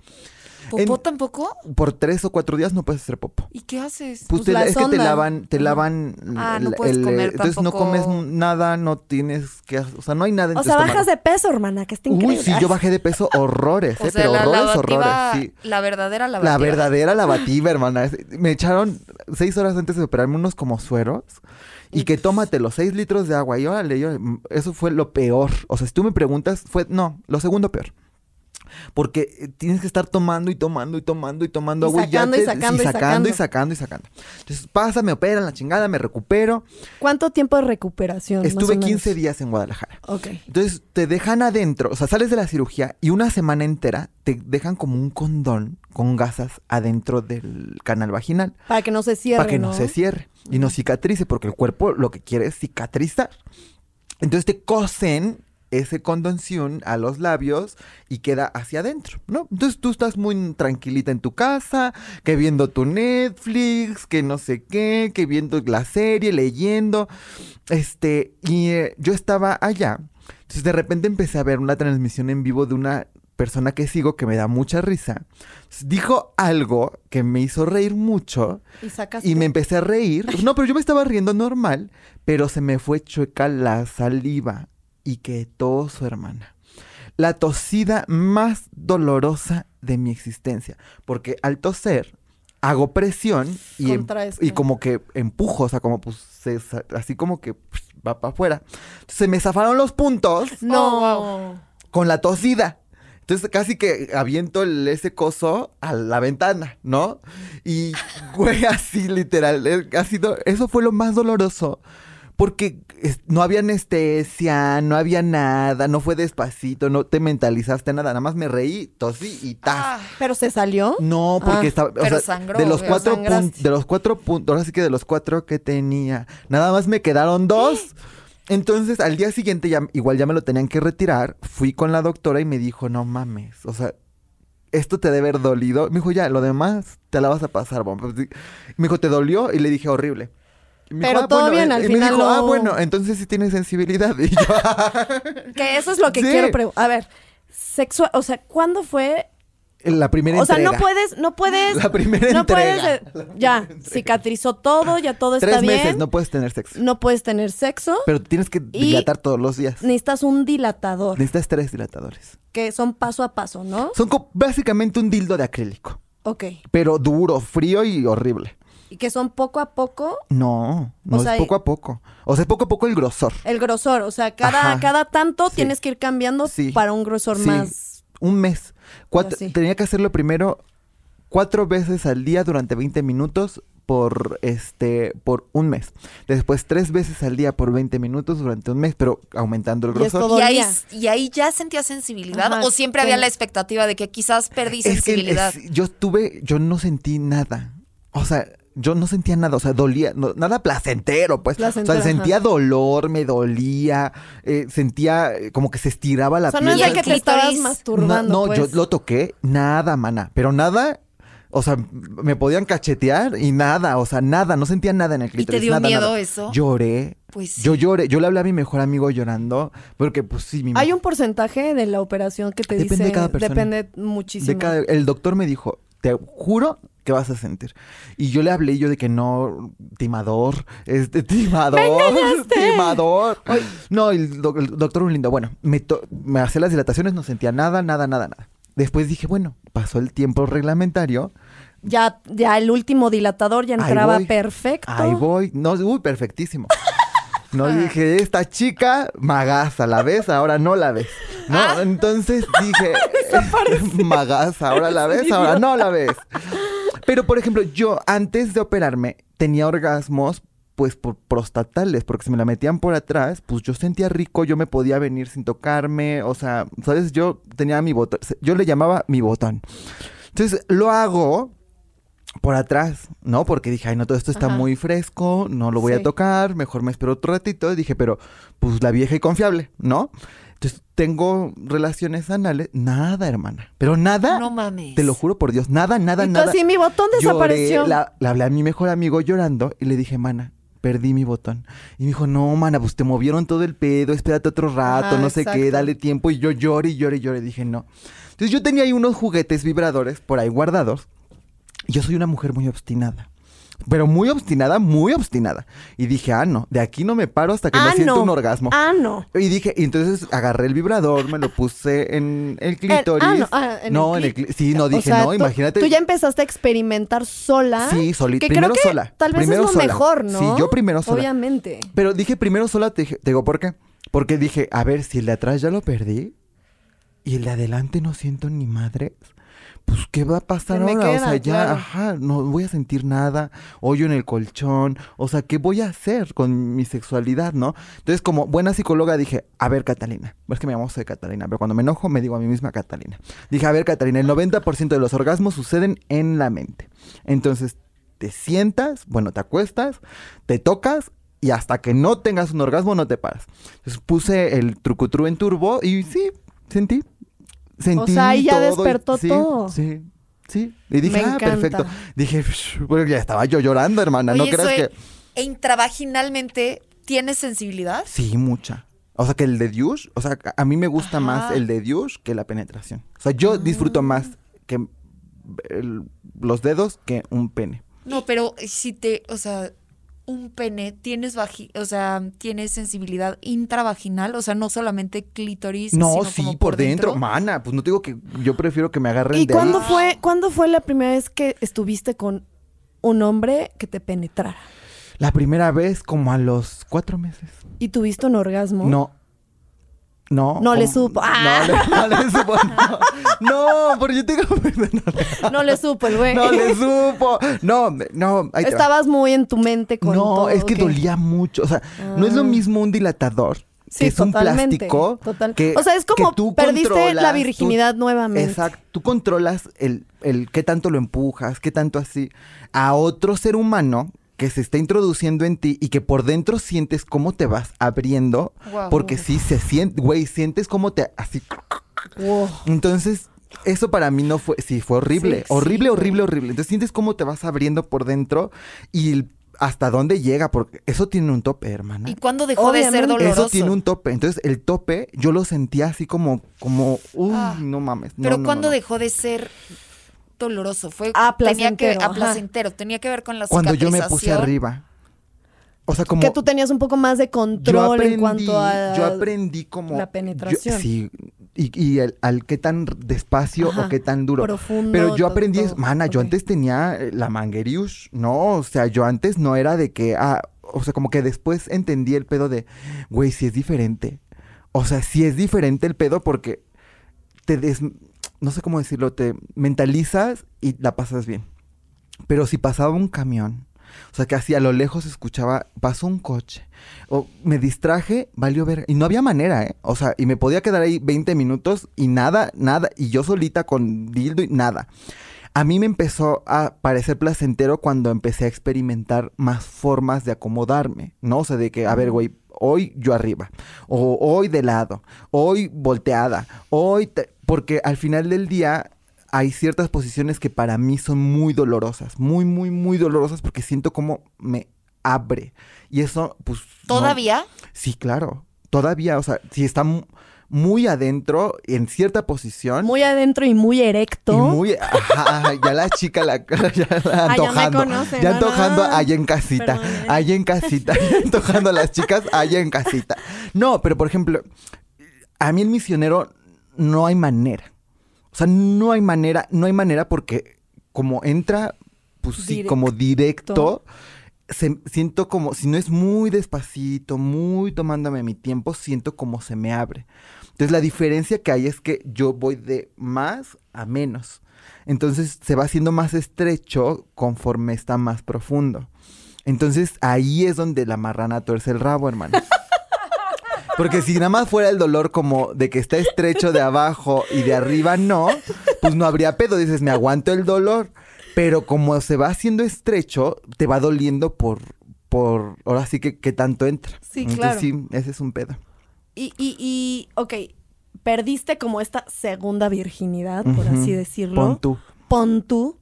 ¿Popó en- tampoco? Por tres o cuatro días no puedes hacer popó. ¿Y qué haces? Pues, Pues te- la es que te lavan, te lavan Ah, no puedes el- comer entonces no comes nada, no tienes que, o sea, no hay nada en o tu sea, estómago. bajas de peso, hermana, que está increíble. Uy, sí, yo bajé de peso horrores, o eh, sea, pero la horrores, lavativa, horrores, sí. la verdadera lavativa. La verdadera lavativa, hermana. Me echaron seis horas antes de operarme unos como sueros. Y que tómate los seis litros de agua. Y órale, yo, eso fue lo peor. O sea, si tú me preguntas, fue, no, lo segundo peor. Porque eh, tienes que estar tomando y tomando y tomando y tomando Y agua. sacando, y te- sacando, y sacando sacando. y sacando y sacando. Entonces pasa, me operan la chingada, me recupero. ¿Cuánto tiempo de recuperación? Estuve o menos? 15 días en Guadalajara. Ok. Entonces te dejan adentro, o sea, sales de la cirugía y una semana entera te dejan como un condón con gasas adentro del canal vaginal Para que no se cierre, para que no, se cierre y no cicatrice, porque el cuerpo lo que quiere es cicatrizar. Entonces te cosen ese condonción a los labios y queda hacia adentro, ¿no? Entonces tú estás muy tranquilita en tu casa, que viendo tu Netflix, que no sé qué, que viendo la serie, leyendo, este, y eh, yo estaba allá. Entonces de repente empecé a ver una transmisión en vivo de una persona que sigo que me da mucha risa. Dijo algo que me hizo reír mucho Y y me empecé a reír. No, pero yo me estaba riendo normal, pero se me fue chueca la saliva y que todo su hermana. La tosida más dolorosa de mi existencia, porque al toser hago presión y, em- y como que empujo, o sea, como pues se así como que pues, va para afuera. Entonces se me zafaron los puntos No. con la tosida. Entonces casi que aviento el, ese coso a la ventana, ¿no? Y, güey, así literal, ha sido, eso fue lo más doloroso. Porque no había anestesia, no había nada, no fue despacito, no te mentalizaste nada, nada más me reí, tosí y tas. Ah, ¿Pero se salió? No, porque Ah, estaba. o pero sea, sangró, de los cuatro puntos. De los cuatro puntos. Ahora sí que de los cuatro que tenía. Nada más me quedaron dos. Entonces, al día siguiente, ya, igual ya me lo tenían que retirar. Fui con la doctora y me dijo, no mames. O sea, esto te debe haber dolido. Me dijo, ya, lo demás te la vas a pasar, bomba. Me dijo, ¿te dolió? Y le dije, horrible. Pero todo bien, al y me final dijo, ah, no- bueno, entonces sí tienes sensibilidad. Y yo, Que eso es lo que Sí. quiero preguntar. A ver, sexual, o sea, ¿cuándo fue? la primera O sea, entrega. no puedes, no puedes. La primera no entrega. puedes. eh, ya, cicatrizó todo, ya todo está Tres bien. meses no puedes tener sexo. No puedes tener sexo. Pero tienes que dilatar todos los días. Necesitas un dilatador, Necesitas tres dilatadores. que son paso a paso, ¿no? Son básicamente un dildo de acrílico. Ok. Pero duro, frío y horrible. Y que son poco a poco No, no O es sea, poco a poco. O sea, es poco a poco el grosor. el grosor. O sea, cada, Ajá. cada tanto Sí. tienes que ir cambiando Sí. para un grosor Sí. más. Un mes. Tenía que hacerlo primero cuatro veces al día durante 20 minutos por este por un mes. Después tres veces al día por 20 minutos durante un mes, pero aumentando el es grosor. ¿Y ahí, Dolía. ¿Y ahí ya sentía sensibilidad? Ajá, ¿O siempre había la expectativa de que quizás perdí Es que sensibilidad? es- yo estuve, yo no sentí nada. O sea, yo no sentía nada, o sea, dolía, no- nada placentero, pues. Placentero, o sea, sentía ajá. dolor, me dolía, eh, sentía eh, como que se estiraba la O sea, piel. no es de el que te estabas masturbando. No, no, pues. yo lo toqué, nada, mana, pero nada, o sea, me podían cachetear y nada, o sea, nada, no sentía nada en el ¿Y clítoris. te dio nada, miedo nada. eso? Lloré. Pues sí. Yo lloré, yo le hablé a mi mejor amigo llorando, porque pues sí, mi Hay un porcentaje de la operación que te Depende dice. de cada persona. Depende muchísimo. de cada- el doctor me dijo, te juro que vas a sentir. Y yo le hablé yo de que no, timador, este, timador, timador. No, el, doc- el doctor un lindo. Bueno, me, me hacía las dilataciones, no sentía nada, nada, nada, nada. Después dije, bueno, pasó el tiempo reglamentario, Ya, ya el último dilatador ya Ahí entraba voy. perfecto. Ahí voy. No, uy, perfectísimo. No dije, esta chica, magaza, ¿la ves? Ahora no la ves. No, entonces dije, magaza, ahora la ves, ahora no la ves. Pero, por ejemplo, yo antes de operarme tenía orgasmos, pues, por prostatales, porque si me la metían por atrás, pues yo sentía rico, yo me podía venir sin tocarme, o sea, ¿sabes? Yo tenía mi botón, yo le llamaba mi botón. Entonces, lo hago por atrás, ¿no? Porque dije, ay, no, todo esto está Ajá. muy fresco, no lo voy a tocar, mejor me espero otro ratito. Y dije, pero, pues la vieja y confiable, ¿no? Entonces, tengo relaciones anales, nada, hermana. Pero nada, No mames. te lo juro por Dios, nada, nada, y nada. así, mi botón Lloré, desapareció. la- le hablé a mi mejor amigo llorando y le dije, mana, perdí mi botón. Y me dijo, no, mana, pues te movieron todo el pedo, espérate otro rato, no sé qué, dale tiempo. Y yo lloré y lloré y lloré. Dije, no. Entonces yo tenía ahí unos juguetes vibradores por ahí guardados. Yo soy una mujer muy obstinada. Pero muy obstinada, muy obstinada. Y dije, ah, no, de aquí no me paro hasta que no ah, siento no. un orgasmo. Ah, no. Y dije, y entonces agarré el vibrador, me lo puse en el clítoris. ah, no, ah, en el no, en el clí- clí- Sí, no, O dije, sea, no, tú- imagínate. Tú ya empezaste a experimentar sola. Sí, solita. Que Primero creo que sola. Tal vez primero es lo sola. mejor, ¿no? Sí, yo primero sola. Obviamente. Pero dije primero sola, te digo, ¿por qué? Porque dije, a ver, si el de atrás ya lo perdí y el de adelante no siento ni madres, pues ¿qué va a pasar ¿Qué me ahora? o queda? sea, ya, Claro. ajá, no voy a sentir nada, hoyo en el colchón, o sea, ¿qué voy a hacer con mi sexualidad, no? Entonces, como buena psicóloga dije, a ver, Catalina, es que me llamo soy Catalina, pero cuando me enojo me digo a mí misma Catalina. Dije, a ver, Catalina, el 90% de los orgasmos suceden en la mente. Entonces, te sientas, bueno, te acuestas, te tocas y hasta que no tengas un orgasmo no te paras. Entonces puse el trucutru en turbo y sí, sentí. Sentí sea, ahí ya y- despertó sí, todo. Sí, sí. Y dije, Me ah, encanta. perfecto. Dije, "Psh, bueno, ya estaba yo llorando, hermana. no Oye, creas Zoe, que. ¿e intravaginalmente tienes sensibilidad? Sí, mucha. O sea, que el de Dios, o sea, a mí me gusta Ajá. más el de Dios que la penetración. O sea, yo disfruto más que el- los dedos que un pene. No, pero si te, o sea, un pene, tienes vagi, o sea, tienes sensibilidad intravaginal, o sea, no solamente clítoris, No, sino sí, como por, dentro. Mana, pues no te digo que yo prefiero que me agarren ¿Y de cuándo ahí. fue, cuándo fue la primera vez que estuviste con un hombre que te penetrara? La primera vez como a los cuatro meses. ¿Y tuviste un orgasmo? No. No. No le supo. Ah. No, le, no le supo. No, no porque yo tengo... No, No le supo el güey. no le supo. No, no. Estabas muy en tu mente con No, todo, es que dolía mucho. O sea, no es lo Ah. mismo un dilatador. Sí, que es un plástico. total. que- o sea, es como tú perdiste la tú- virginidad nuevamente. Exacto. Tú controlas el, el qué tanto lo empujas, qué tanto así. A otro ser humano que se está introduciendo en ti y que por dentro sientes cómo te vas abriendo. Porque sí se siente, güey, sientes cómo te así. Wow. Entonces, eso para mí no fue, sí, fue horrible, Sí, horrible, sí, horrible, horrible. Entonces sientes cómo te vas abriendo por dentro y hasta dónde llega, porque eso tiene un tope, hermana. ¿Y cuándo dejó de ser doloroso? Eso tiene un tope. Entonces, el tope yo lo sentía así como, como, uy, Ah. no mames. no, Pero no, no, ¿cuándo no. dejó de ser doloroso? Fue Ah, tenía que placentero, ah, ajá. placentero, tenía que ver con la Cuando yo me puse arriba. O sea, como. que tú tenías un poco más de yo control aprendí, en cuanto a yo aprendí como. la penetración. yo- sí. Y, y el- al qué tan despacio Ajá, o qué tan duro. profundo, Pero yo aprendí, todo. mana, yo antes tenía eh, la manguerius, no, o sea, yo antes no era de que, ah, o sea, como que después entendí el pedo de, güey, si es diferente. O sea, si es diferente el pedo porque te des, no sé cómo decirlo, te mentalizas y la pasas bien. Pero si pasaba un camión, o sea, que así a lo lejos escuchaba, pasó un coche, o me distraje, valió ver, y no había manera, ¿eh? O sea, y me podía quedar ahí 20 minutos y nada, nada, y yo solita con dildo y nada. A mí me empezó a parecer placentero cuando empecé a experimentar más formas de acomodarme, ¿no? O sea, de que, a ver, güey, hoy yo arriba, o hoy de lado, hoy volteada, hoy... te- Porque al final del día hay ciertas posiciones que para mí son muy dolorosas, muy, muy, muy dolorosas porque siento como me abre. Y eso, pues... no- ¿Todavía? Sí, claro. Todavía, o sea, si está muy adentro, en cierta posición. Muy adentro y muy erecto. Y muy, ajá, ya la chica la, ya la Ah, ya antojando. conocen, ya antojando no. allá en casita. Perdón, ¿eh? Allá en casita. ya antojando a las chicas allá en casita. No, pero por ejemplo, a mí el misionero no hay manera. O sea, no hay manera, no hay manera porque como entra, pues sí, Directo. como directo, se- siento como, si no es muy despacito, muy tomándome mi tiempo, siento como se me abre. Entonces la diferencia que hay es que yo voy de más a menos. Entonces se va haciendo más estrecho conforme está más profundo. Entonces ahí es donde la marrana tuerce el rabo, hermano. Porque si nada más fuera el dolor como de que está estrecho de abajo y de arriba no, pues no habría pedo. Dices, me aguanto el dolor. Pero como se va haciendo estrecho, te va doliendo por, por, ahora sí que, que tanto entra. Sí, Entonces claro. sí, ese es un pedo. Y, y, y, ok, perdiste como esta segunda virginidad, por así decirlo. Pon tú. Pon tú.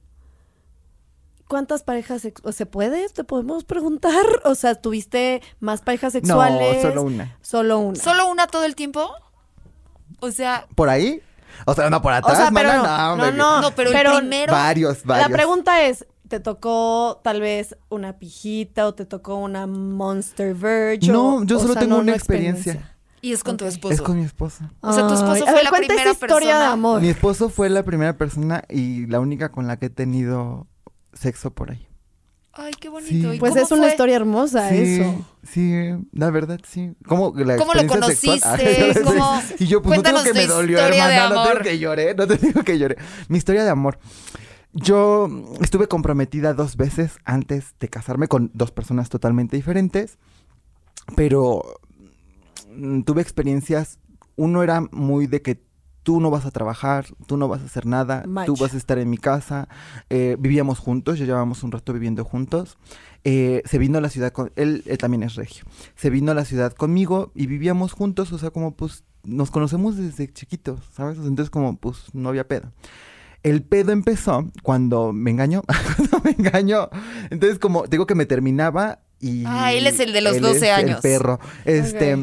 ¿Cuántas parejas o se puede? ¿Te podemos preguntar? O sea, ¿tuviste más parejas sexuales? No, solo una. Solo una. ¿Solo una todo el tiempo? O sea, ¿Por ahí? O sea, no por atrás, sea, pero mana, no, no, no, pero, pero el primero. Varios, varios. La pregunta es, ¿te tocó tal vez una pijita o te tocó una Monster Verge? No, o- yo o solo sea, tengo no, una no experiencia. Y es con tu esposo. Es con mi esposa. O sea, tu esposo Ay, fue ver, la primera esa historia de persona. amor. Mi esposo fue la primera persona y la única con la que he tenido sexo por ahí. Ay, qué bonito. Sí. ¿Y Pues es una historia hermosa sí, eso. sí, la verdad, sí. ¿Cómo, la ¿Cómo lo conociste? Ah, ¿Cómo? Y yo, pues no tengo que me dolió, hermana, no tengo que lloré, no te digo que lloré. Mi historia de amor. Yo estuve comprometida dos veces antes de casarme con dos personas totalmente diferentes, pero tuve experiencias, uno era muy de que tú no vas a trabajar, tú no vas a hacer nada, tú vas a estar en mi casa, eh, vivíamos juntos, ya llevábamos un rato viviendo juntos, eh, se vino a la ciudad, con, él, él también es regio, se vino a la ciudad conmigo y vivíamos juntos, o sea, como pues nos conocemos desde chiquitos, ¿sabes? Entonces como pues no había pedo. El pedo empezó cuando me engañó, cuando me engañó. Entonces como digo que me terminaba y... Ah, él es el de los él 12 es El años. perro. Este, Ok.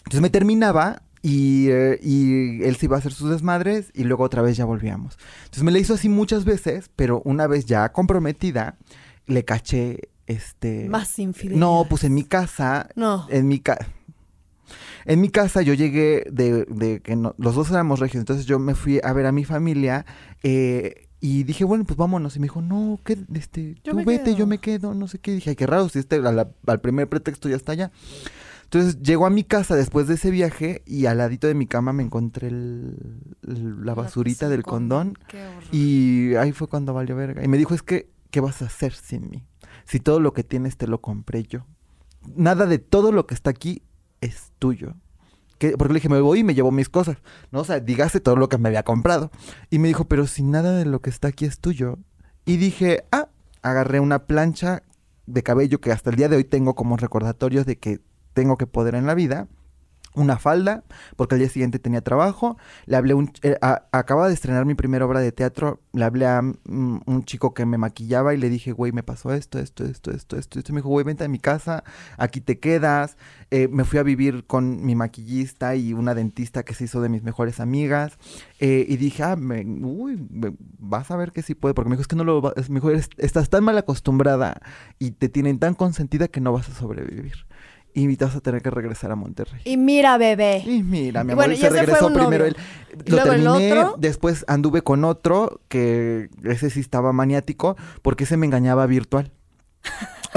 Entonces me terminaba y, eh, y él se iba a hacer sus desmadres y luego otra vez ya volvíamos. Entonces me la hizo así muchas veces, pero una vez ya comprometida, le caché este... Más infidelidad. No, pues en mi casa, No. en mi casa. En mi casa yo llegué de, de que no- los dos éramos regios, entonces yo me fui a ver a mi familia eh, y dije, bueno, pues vámonos. Y me dijo, no, que este, Yo tú vete, quedo. yo me quedo, no sé qué. dije, ay, qué raro, si este la- al primer pretexto ya está allá. Entonces llego a mi casa después de ese viaje y al ladito de mi cama me encontré el- el- la basurita del condón. Qué. Y ahí fue cuando valió verga. Y me dijo, es que, ¿qué vas a hacer sin mí? Si todo lo que tienes te lo compré yo. Nada de todo lo que está aquí es tuyo. ¿Qué? Porque le dije, me voy y me llevo mis cosas. ¿No? O sea, dígase todo lo que me había comprado. Y me dijo, pero si nada de lo que está aquí es tuyo. Y dije, ah, agarré una plancha de cabello que hasta el día de hoy tengo como recordatorios de que tengo que poder en la vida. Una falda, porque al día siguiente tenía trabajo. Le hablé un... eh, a- acaba de estrenar mi primera obra de teatro. Le hablé a mm, un chico que me maquillaba y le dije, güey, me pasó esto, esto, esto, esto, esto. Y me dijo, güey, vente a mi casa, aquí te quedas. Eh, me fui a vivir con mi maquillista y una dentista que se hizo de mis mejores amigas. Eh, y dije, ah, me- uy, me- vas a ver que sí puede. Porque me dijo, es que no lo... va- es- me dijo, "Eres- estás tan mal acostumbrada y te tienen tan consentida que no vas a sobrevivir. Y vas a tener que regresar a Monterrey. Y mira, bebé. Y mira, mi amor, bueno, y se regresó primero él. ¿Y Lo luego el terminé, otro? después anduve con otro que ese sí estaba maniático porque ese me engañaba virtual.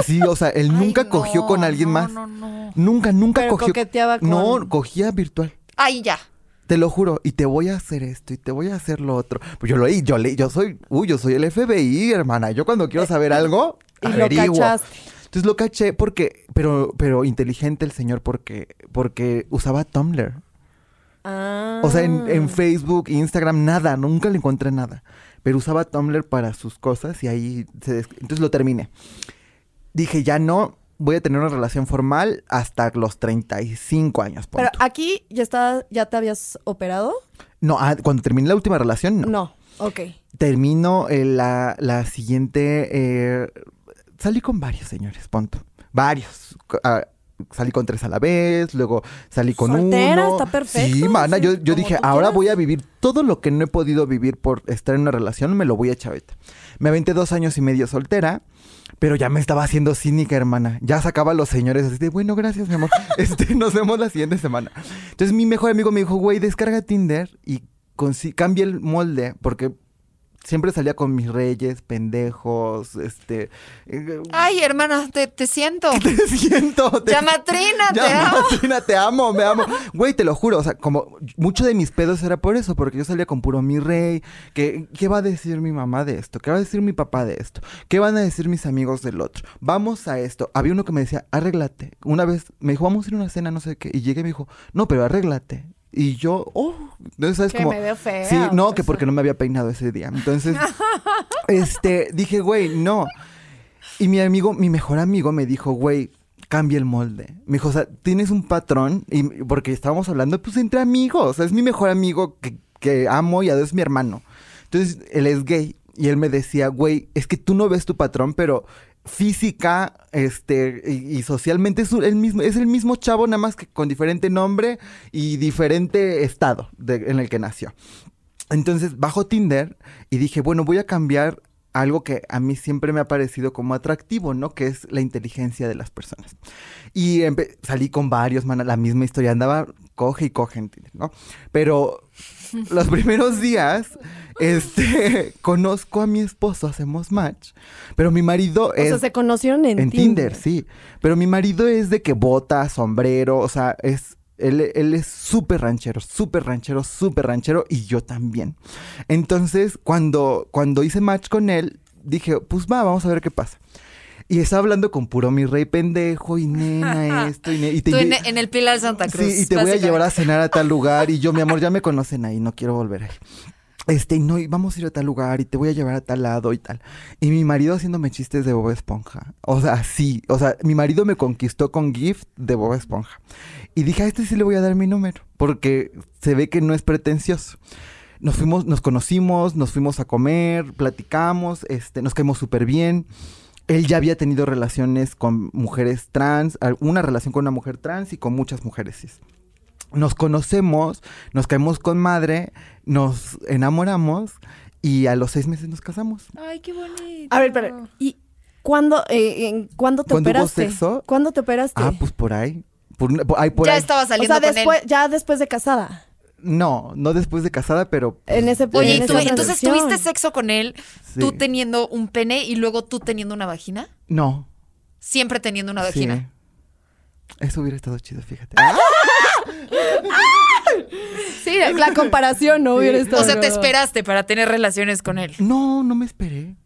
Sí, o sea, él Ay, nunca no, cogió con alguien no, más. No, no, Nunca, nunca Pero cogió. coqueteaba con... No, cogía virtual. Ay, ya. Te lo juro, y te voy a hacer esto y te voy a hacer lo otro. Pues yo lo leí, yo leí, yo soy, uy, yo soy el FBI, hermana. Yo cuando quiero saber algo, Y lo averiguo. cachaste. Entonces lo caché porque, pero, pero inteligente el señor porque, porque usaba Tumblr. Ah. O sea, en, en Facebook, Instagram, nada, nunca le encontré nada. Pero usaba Tumblr para sus cosas y ahí se... des- Entonces lo terminé. Dije, ya no voy a tener una relación formal hasta los 35 años. Pero aquí ya está, ya te habías operado? No, ah, cuando terminé la última relación, no. No. Ok. Termino eh, la, la siguiente... eh, salí con varios señores, punto. Varios. Ah, salí con tres a la vez, luego salí con Soltera, uno. está perfecto, Sí, mana, sí, yo, yo dije, ahora quieras". voy a vivir todo lo que no he podido vivir por estar en una relación, me lo voy a ahorita. Me aventé dos años y medio soltera. Pero ya me estaba haciendo cínica, hermana. Ya sacaba a los señores así de, bueno, gracias, mi amor. Este, nos vemos la siguiente semana. Entonces mi mejor amigo me dijo, güey, descarga Tinder y cambia el molde, porque siempre salía con mis reyes, pendejos, este... eh, Ay, hermana, te, te siento. te siento. te- Llamatrina, te amo. Martina, te amo, me amo. Güey, te lo juro, o sea, como mucho de mis pedos era por eso, porque yo salía con puro mi rey, que ¿qué va a decir mi mamá de esto? ¿Qué va a decir mi papá de esto? ¿Qué van a decir mis amigos del otro? Vamos a esto. Había uno que me decía, arréglate. Una vez me dijo, vamos a ir a una cena, no sé qué, y llegué y me dijo, no, pero arréglate. Y yo, oh, entonces Que como... me veo fea. Sí, no, que porque no me había peinado ese día. Entonces, este, dije, güey, no. Y mi amigo, mi mejor amigo me dijo, güey, cambia el molde. Me dijo, o sea, tienes un patrón, y porque estábamos hablando, pues entre amigos. O sea, es mi mejor amigo que, que amo y además es mi hermano. Entonces, él es gay. Y él me decía, güey, es que tú no ves tu patrón, pero física, este, y, socialmente es el mismo, es el mismo chavo, nada más que con diferente nombre y diferente estado en el que nació. Entonces bajo Tinder y dije, bueno, voy a cambiar algo que a mí siempre me ha parecido como atractivo, ¿no? Que es la inteligencia de las personas. Y salí con varios, man, la misma historia, andaba coge y coge ¿no? Pero los primeros días, este, conozco a mi esposo, hacemos match, pero mi marido O es... sea, se conocieron en, En Tinder, sí. Pero mi marido es de que bota, sombrero, o sea, es. Él, él es súper ranchero, súper ranchero, súper ranchero y yo también. Entonces, cuando, cuando hice match con él, dije, pues va, vamos a ver qué pasa. Y estaba hablando con puro mi rey pendejo y nena esto y, ne- y te Tú en, en el Pilar Santa Cruz. Sí, y te voy a llevar a cenar a tal lugar. Y yo, mi amor, ya me conocen ahí, no quiero volver ahí. Este, y no, y vamos a ir a tal lugar y te voy a llevar a tal lado y tal. Y mi marido haciéndome chistes de Bob Esponja. O sea, sí. O sea, mi marido me conquistó con gift de Bob Esponja. Y dije, a este sí le voy a dar mi número. Porque se ve que no es pretencioso. Nos fuimos, nos conocimos, nos fuimos a comer, platicamos, este, nos caímos súper bien. Él ya había tenido relaciones con mujeres trans, una relación con una mujer trans y con muchas mujeres cis. Nos conocemos, nos caemos con madre, nos enamoramos y a los seis meses nos casamos. Ay, qué bonito. A ver, pero, ¿y cuándo, eh, en- ¿cuándo te ¿Cuándo hubo operaste? sexo? ¿Cuándo te operaste? Ah, pues por ahí. Por, por- ahí, por ya ahí. estaba o saliendo sea, con después, él. ya después de casada. No, no después de casada, pero... En ese Oye, en ¿y tú- esa entonces relación. tuviste sexo con él, Sí. tú teniendo un pene y luego tú teniendo una vagina? No. Siempre teniendo una sí. vagina. Eso hubiera estado chido, fíjate. Sí, la comparación no hubiera estado. O sea, te esperaste para tener relaciones con él. No, no me esperé.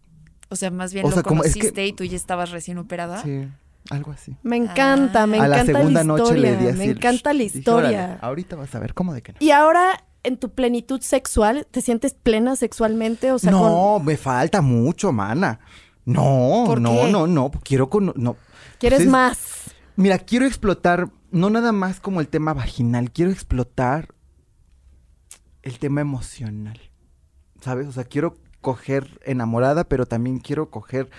O sea, más bien O lo sea, como- es que- conociste y tú ya estabas recién operada. Sí, algo así. Me encanta, me a la encanta segunda la noche historia. le di así. me encanta la dije, "Órale, historia. ahorita vas a ver, ¿cómo de que no? Y ahora, en tu plenitud sexual, ¿te sientes plena sexualmente? O sea, con- no, me falta mucho, mana. No, ¿Por no, qué? no, no. Quiero con. No. ¿quieres Pues es- más? Mira, quiero explotar, no nada más como el tema vaginal, quiero explotar el tema emocional. ¿Sabes? O sea, quiero coger enamorada, pero también quiero coger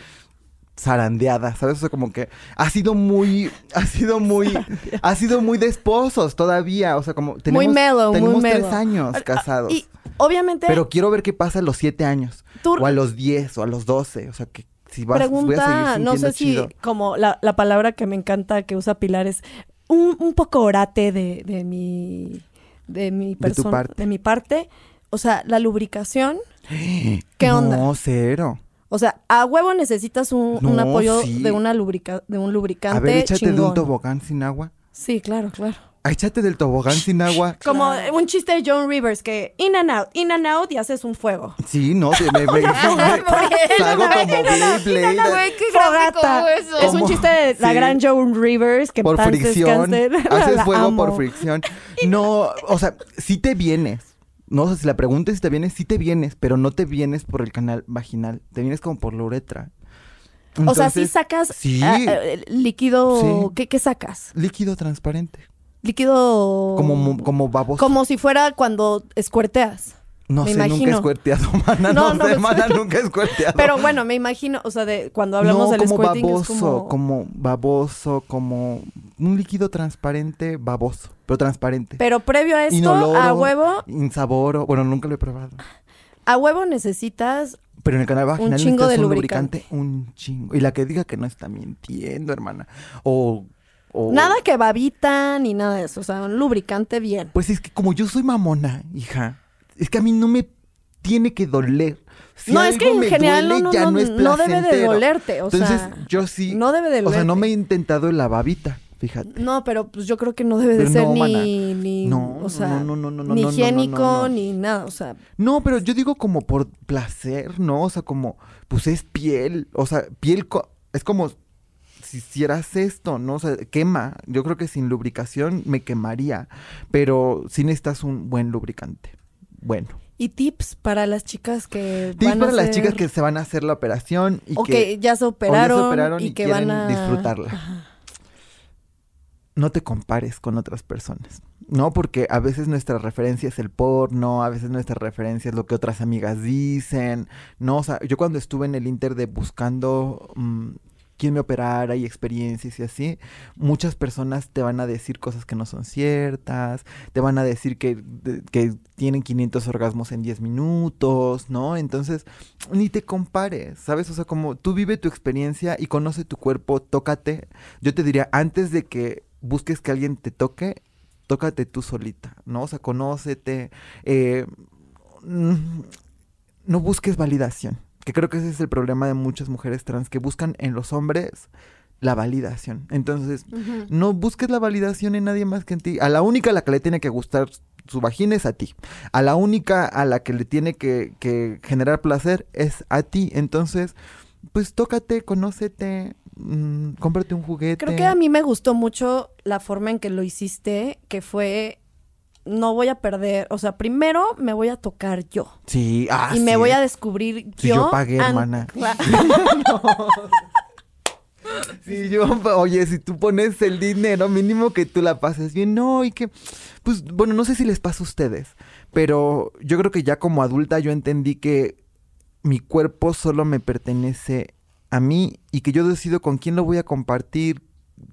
zarandeada, ¿sabes? O sea, como que ha sido muy, ha sido muy, ha sido muy de esposos todavía, o sea, como tenemos, muy mellow, tenemos muy tres mellow. años Ah, casados. Y obviamente, Pero quiero ver qué pasa a los siete años. Tú- O a los diez, o a los doce. O sea, que si vas, voy a pregunta, no sé si, como la, la palabra que me encanta que usa Pilar es un, un poco orate de, de mi, de mi tu persona, parte. de mi parte. O sea, la lubricación, ¿qué onda? No, cero. O sea, a huevo necesitas un, un No, apoyo sí. de, una lubrica, de un lubricante A ver, échate de un chingón. tobogán sin agua. Sí, claro, claro. Ah, Échate del tobogán sin agua. Como un chiste de John Rivers que in and out, in and out y haces un fuego. Sí, no, sí, me, me, me- salgo como Beyblade. Güey, qué gráfico Fogata. eso. Es un chiste de la Sí. gran Joan Rivers que Por fricción. descanse. Haces fuego por fricción. No, o sea, sí te vienes. No, o sea, si la pregunta es si te vienes, sí te vienes, pero no te vienes por el canal vaginal. Te vienes como por la uretra. o sea, sí Entonces, sacas sí. ah, eh, líquido. Sí. ¿qué, qué sacas? Líquido transparente. Líquido. Como, mo- como baboso. Como si fuera cuando escuerteas. No me sé, nunca he escuerteado, mana. No, No, no, sé, pues- mana, nunca he escuerteado. Pero bueno, me imagino, o sea, de cuando hablamos no, del como squirting baboso, es como... como baboso, como un líquido transparente baboso, pero transparente. Pero previo a esto, Inoloro. a huevo, Insaboro, bueno, nunca lo he probado. a huevo necesitas Pero en el canal vaginal chingo necesitas de un lubricante. un chingo. Y la que diga que no está mintiendo, hermana. O, o- nada que babita ni nada de eso. O sea, un lubricante bien. Pues es que como yo soy mamona, hija, es que a mí no me tiene que doler. Si no, es que en general duele, no, es no debe de dolerte. O Entonces, sea, yo sí. no debe de O sea, no dolerte. me he intentado la babita, fíjate. No, pero pues yo creo que no debe de ser ni, ni, No, o sea, no, no, ni higiénico, ni nada, o sea, No, pero yo digo como por placer, ¿no? O sea, como, pues es piel. O sea, piel. co- es como si hicieras esto, ¿no? O sea, quema. Yo creo que sin lubricación me quemaría. Pero sí necesitas un buen lubricante. Bueno. y tips para las chicas que Tips van a para las hacer- chicas que se van a hacer la operación y o que, que ya se o operaron, operaron y, y que quieren van a disfrutarla. no te compares con otras personas. No, porque a veces nuestra referencia es el porno, a veces nuestra referencia es lo que otras amigas dicen. No, o sea, yo cuando estuve en el Inter de buscando mm, quién me operara y experiencias y así, muchas personas te van a decir cosas que no son ciertas, te van a decir que, que tienen 500 orgasmos en 10 minutos, ¿no? Entonces, ni te compares, ¿sabes? O sea, como tú vive tu experiencia y conoce tu cuerpo, tócate. Yo te diría, antes de que busques que alguien te toque, tócate tú solita, ¿no? O sea, conócete. eh, mm, no busques validación, que creo que ese es el problema de muchas mujeres trans, que buscan en los hombres la validación. Entonces, no busques la validación en nadie más que en ti. A la única a la que le tiene que gustar su vagina es a ti. A la única a la que le tiene que, que generar placer es a ti. Entonces, pues tócate, conócete, mm, cómprate un juguete. Creo que a mí me gustó mucho la forma en que lo hiciste, que fue no voy a perder, o sea, primero me voy a tocar yo Sí, ah, y me voy a descubrir Sí, yo. yo pagué, an- hermana. Cla- Sí, yo, oye, si tú pones el dinero, mínimo que tú la pases bien, no, y que, pues, bueno, no sé si les pasa a ustedes, pero yo creo que ya como adulta yo entendí que mi cuerpo solo me pertenece a mí y que yo decido con quién lo voy a compartir,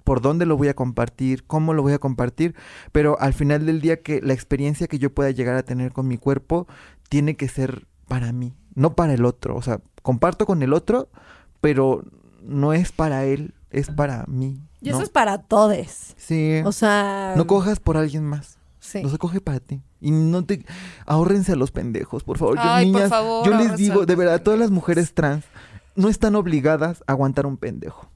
por dónde lo voy a compartir, cómo lo voy a compartir, pero al final del día que la experiencia que yo pueda llegar a tener con mi cuerpo tiene que ser para mí, no para el otro, o sea, comparto con el otro, pero no es para él, es para mí. Y ¿no? eso es para todos. Sí. O sea, no cojas por alguien más. sí. No se coge para ti. Y no te... Ahórrense a los pendejos, por favor. Yo, Ay, por niñas, favor, yo les digo, de verdad, todas las mujeres trans no están obligadas a aguantar un pendejo.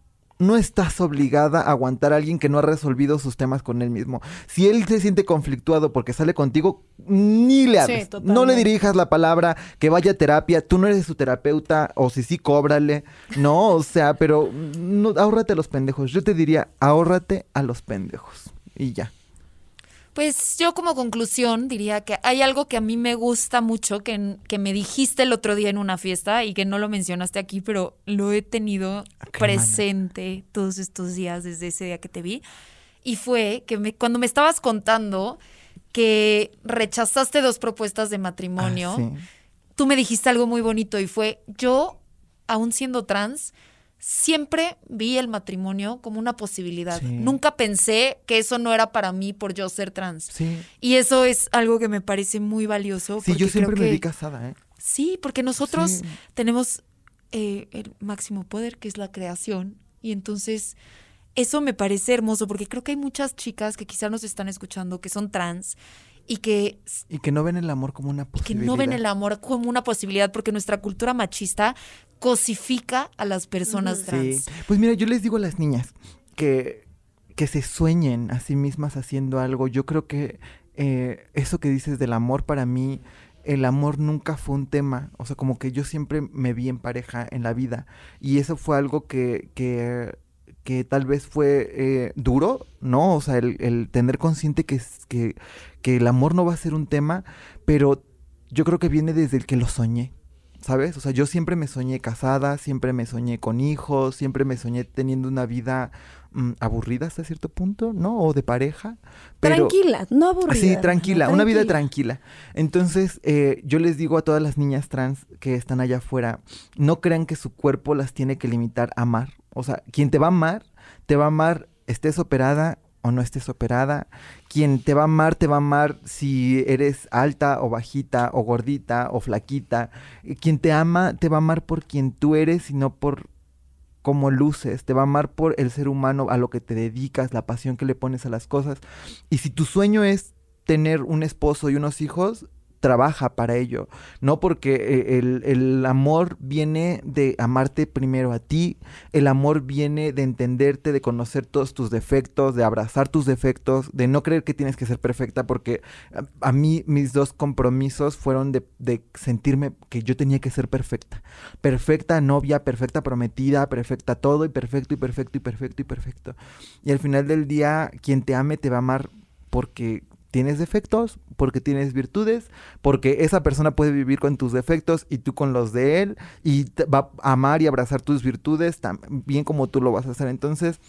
No estás obligada a aguantar a alguien que no ha resolvido sus temas con él mismo. Si él se siente conflictuado porque sale contigo, ni le Sí, hables. no le dirijas la palabra, que vaya a terapia. Tú no eres su terapeuta, o si sí, cóbrale. No, o sea, pero no, ahórrate a los pendejos. Yo te diría, ahórrate a los pendejos. Y ya. Pues yo como conclusión diría que hay algo que a mí me gusta mucho, que, que me dijiste el otro día en una fiesta y que no lo mencionaste aquí, pero lo he tenido qué presente todos estos días desde ese día que te vi. Y fue que me- cuando me estabas contando que rechazaste dos propuestas de matrimonio, Ah, sí. tú me dijiste algo muy bonito y fue, yo, aún siendo trans, siempre vi el matrimonio como una posibilidad. Sí. Nunca pensé que eso no era para mí por yo ser trans. Sí. Y eso es algo que me parece muy valioso. Sí, yo siempre creo me que- vi casada, ¿eh? Sí, porque nosotros Sí. tenemos eh, el máximo poder, que es la creación. Y entonces, eso me parece hermoso, porque creo que hay muchas chicas que quizá nos están escuchando que son trans y que Y que no ven el amor como una y que posibilidad. no ven el amor como una posibilidad porque nuestra cultura machista cosifica a las personas trans. Sí. Pues mira, yo les digo a las niñas que, que se sueñen a sí mismas haciendo algo. Yo creo que eh, eso que dices del amor para mí, el amor nunca fue un tema. O sea, como que yo siempre me vi en pareja en la vida. Y eso fue algo que, que, que tal vez fue eh, duro, ¿no? O sea, el, el tener consciente que, que, que el amor no va a ser un tema, pero yo creo que viene desde el que lo soñé. ¿Sabes? O sea, yo siempre me soñé casada, siempre me soñé con hijos, siempre me soñé teniendo una vida mm, aburrida hasta cierto punto, ¿no? O de pareja. Pero, tranquila, no aburrida. Sí, tranquila, no, una vida tranquila. Entonces, eh, yo les digo a todas las niñas trans que están allá afuera, no crean que su cuerpo las tiene que limitar a amar. O sea, quien te va a amar, te va a amar estés operada o no estés operada. Quien te va a amar, te va a amar si eres alta o bajita o gordita o flaquita. Eh, Quien te ama, te va a amar por quien tú eres y no por cómo luces. Te va a amar por el ser humano, a lo que te dedicas, la pasión que le pones a las cosas. Y si tu sueño es tener un esposo y unos hijos, trabaja para ello, ¿no? Porque eh, el, el amor viene de amarte primero a ti, el amor viene de entenderte, de conocer todos tus defectos, de abrazar tus defectos, de no creer que tienes que ser perfecta, porque a, a mí mis dos compromisos fueron de, de sentirme que yo tenía que ser perfecta. Perfecta novia, perfecta prometida, perfecta todo y perfecto y perfecto y perfecto y perfecto. Y al final del día, quien te ame te va a amar porque tienes defectos, porque tienes virtudes, porque esa persona puede vivir con tus defectos y tú con los de él, y te va a amar y abrazar tus virtudes tan bien como tú lo vas a hacer. Entonces,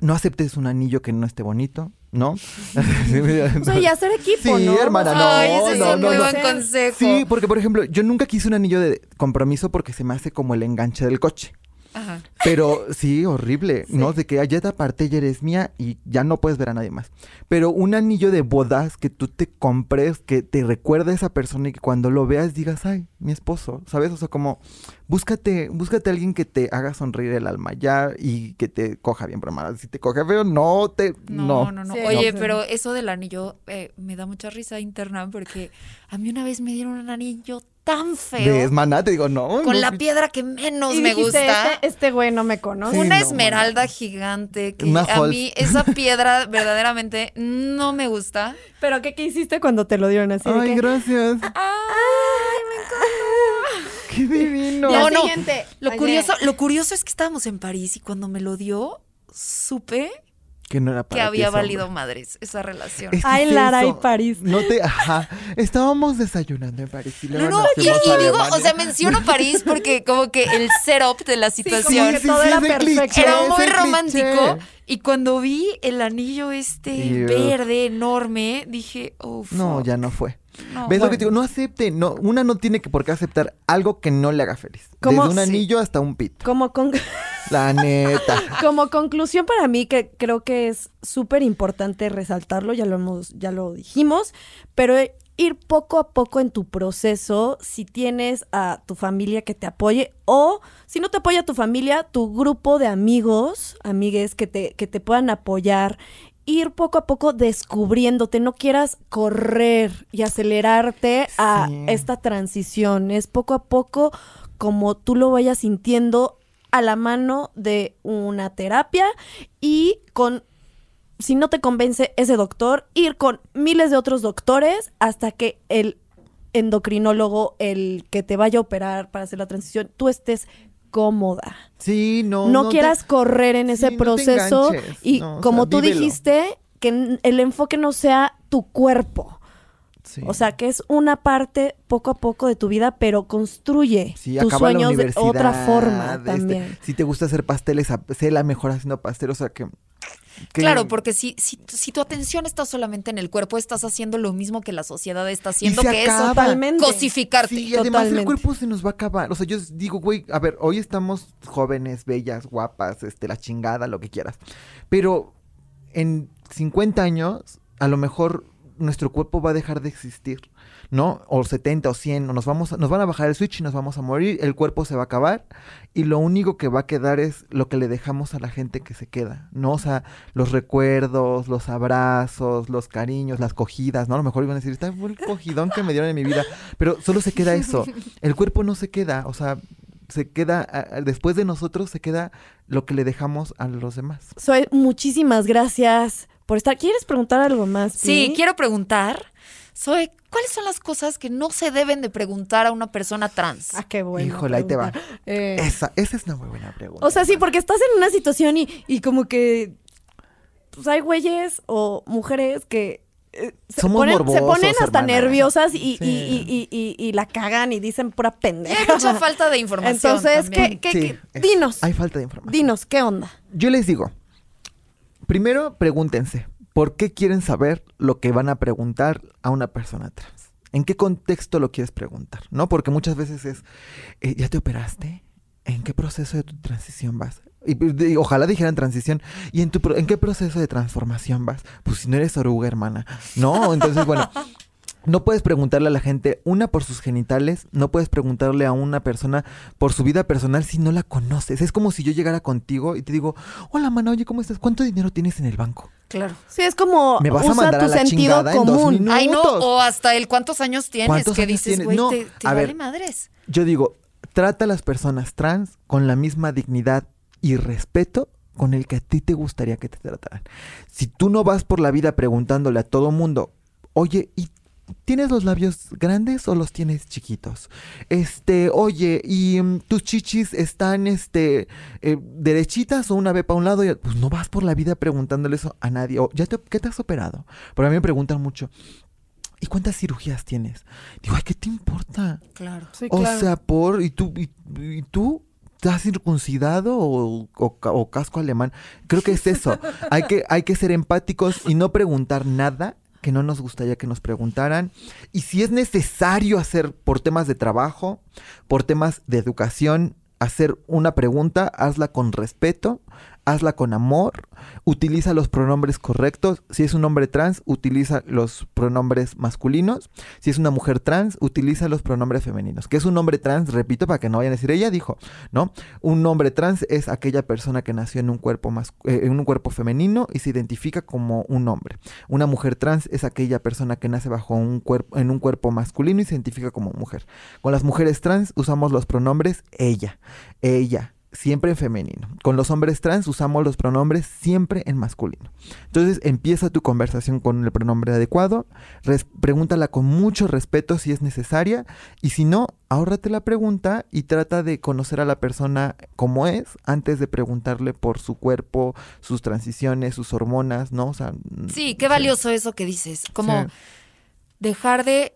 no aceptes un anillo que no esté bonito, ¿no? O sea, y hacer equipo, Sí, ¿no? hermana, no, Ay, ese es un no, muy no. buen consejo. Sí, porque por ejemplo, yo nunca quise un anillo de compromiso porque se me hace como el enganche del coche. Ajá. Pero sí, horrible, ¿no? De que "Ay, ya te aparté, ya eres mía y ya no puedes ver a nadie más. Pero un anillo de bodas que tú te compres, que te recuerde a esa persona y que cuando lo veas digas, ay, mi esposo, ¿sabes? O sea, como búscate, búscate a alguien que te haga sonreír el alma ya y que te coja bien, broma. Si te coge feo, no te, No, no. no, no. Sí, Oye, no. pero eso del anillo eh, me da mucha risa interna porque a mí una vez me dieron un anillo tan feo. ¿Ves, maná? Te digo, no. con no, la sí. piedra que menos Y me dijiste, gusta. Este, este güey no me conoce. Sí, una no, esmeralda gigante que Una a mí esa piedra verdaderamente no me gusta. ¿Pero qué, qué hiciste cuando te lo dieron así? de Ay, que, gracias. Ay, me encanta. Qué divino. No, Lo oye, curioso, lo curioso es que estábamos en París y cuando me lo dio, supe Que no era para que ti había ese hombre. valido madres esa relación. Es que Ay, es Lara y. París. No te, ajá. Estábamos desayunando en París y luego No, nos y, fuimos y a digo, o sea, menciono París porque como que el setup de la como situación que todo era perfecto. cliché, era muy cliché. romántico. Y cuando vi el anillo este Ew. verde enorme, dije, oh, No, ya no fue. No. ¿Ves lo que te digo? No acepte. No, una no tiene que por qué aceptar algo que no le haga feliz. Desde un Sí. anillo hasta un pit. Como, con, La neta. como conclusión para mí, que creo que es súper importante resaltarlo, ya lo, hemos, ya lo dijimos, pero ir poco a poco en tu proceso, si tienes a tu familia que te apoye o si no te apoya tu familia, tu grupo de amigos, amigues que te, que te puedan apoyar ir poco a poco descubriéndote, no quieras correr y acelerarte a Sí. esta transición, es poco a poco como tú lo vayas sintiendo a la mano de una terapia y con, si no te convence ese doctor, ir con miles de otros doctores hasta que el endocrinólogo, el que te vaya a operar para hacer la transición, tú estés cómoda. Sí, no. No, quieras correr en ese sí, proceso y no, como sea, tú vívelo. dijiste, que el enfoque no sea tu cuerpo. Sí. O sea, que es una parte poco a poco de tu vida, pero construye Sí, tus sueños de otra forma este, también. si te gusta hacer pasteles, sé la mejor haciendo pastel. O sea, que. Que- Claro, porque si, si, si tu atención está solamente en el cuerpo, estás haciendo lo mismo que la sociedad está haciendo, que es. Totalmente. cosificarte. Sí, y además el Totalmente. cuerpo se nos va a acabar. O sea, yo digo, güey, a ver, hoy estamos jóvenes, bellas, guapas, este, la chingada, lo que quieras. Pero en 50 años, a lo mejor nuestro cuerpo va a dejar de existir, ¿no? O 70 o 100, o nos, vamos a- nos van a bajar el switch y nos vamos a morir, el cuerpo se va a acabar y lo único que va a quedar es lo que le dejamos a la gente que se queda, ¿no? O sea, los recuerdos, los abrazos, los cariños, las cogidas, ¿no? A lo mejor iban a decir, está el cogidón que me dieron en mi vida, pero solo se queda eso. El cuerpo no se queda, o sea, se queda, después de nosotros se queda lo que le dejamos a los demás. Soy muchísimas gracias por estar. ¿Quieres preguntar algo más? Sí, quiero preguntar, Zoe, ¿cuáles son las cosas que no se deben de preguntar a una persona trans? Ah, qué bueno. Híjole, ahí te va. Eh, Esa, esa es una muy buena pregunta. o sea, sí, porque estás en una situación y, y como que pues hay güeyes o mujeres que eh, se, Somos ponen, se ponen hasta hermana. nerviosas y, Sí. y, y, y, y- y la cagan y dicen pura Y hay pendeja. mucha falta de información. Entonces. ¿qué, qué, Sí, qué? es- Dinos, Hay falta de información. dinos, ¿qué onda? Yo les digo, primero pregúntense, ¿por qué quieren saber lo que van a preguntar a una persona trans? ¿En qué contexto lo quieres preguntar? ¿No? Porque muchas veces es, eh, ¿ya te operaste? ¿En qué proceso de tu transición vas? Y, y ojalá dijeran transición. ¿Y en, tu, en qué proceso de transformación vas? Pues si no eres oruga, hermana. No, entonces, bueno, no puedes preguntarle a la gente, una, por sus genitales, no puedes preguntarle a una persona por su vida personal si no la conoces. Es como si yo llegara contigo y te digo, hola, mana, oye, ¿cómo estás? ¿Cuánto dinero tienes en el banco? Claro. Sí, es como Me vas a usa mandar tu a la sentido chingada en dos común. Ay, no, o hasta el cuántos años tienes, ¿Cuántos que años dices, güey, No, te, vale ver. madres. Yo digo, trata a las personas trans con la misma dignidad y respeto con el que a ti te gustaría que te trataran. Si tú no vas por la vida preguntándole a todo mundo, oye, ¿y tienes los labios grandes o los tienes chiquitos? Este, oye, ¿y mm, tus chichis están, este, eh, derechitas o una vez para un lado? Y- Pues no vas por la vida preguntándole eso a nadie. O, ¿ya te, ¿Qué te has operado? Pero a mí me preguntan mucho, ¿y cuántas cirugías tienes? Digo, ay, ¿qué te importa? Claro. Sí, O claro. sea, por. ¿Y tú? ¿Y, y tú? ¿Estás circuncidado o, o casco alemán? Creo que es eso. hay, que, hay que ser empáticos y no preguntar nada que no nos gustaría que nos preguntaran. Y si es necesario hacer por temas de trabajo, por temas de educación, hacer una pregunta, hazla con respeto, hazla con amor, utiliza los pronombres correctos. Si es un hombre trans, utiliza los pronombres masculinos. Si es una mujer trans, utiliza los pronombres femeninos. ¿Qué es un hombre trans? Repito, para que no vayan a decir, ella dijo, ¿no? Un hombre trans es aquella persona que nació en un cuerpo, eh, en un cuerpo femenino y se identifica como un hombre. Una mujer trans es aquella persona que nace bajo un cuerpo, en un cuerpo masculino y se identifica como mujer. Con las mujeres trans usamos los pronombres ella, ella, siempre en femenino. Con los hombres trans usamos los pronombres siempre en masculino. Entonces empieza tu conversación con el pronombre adecuado, pregúntala con mucho respeto si es necesaria y si no, ahórrate la pregunta y trata de conocer a la persona como es antes de preguntarle por su cuerpo, sus transiciones, sus hormonas, ¿no? O sea, Sí, qué valioso eso que dices. Como Sí. dejar de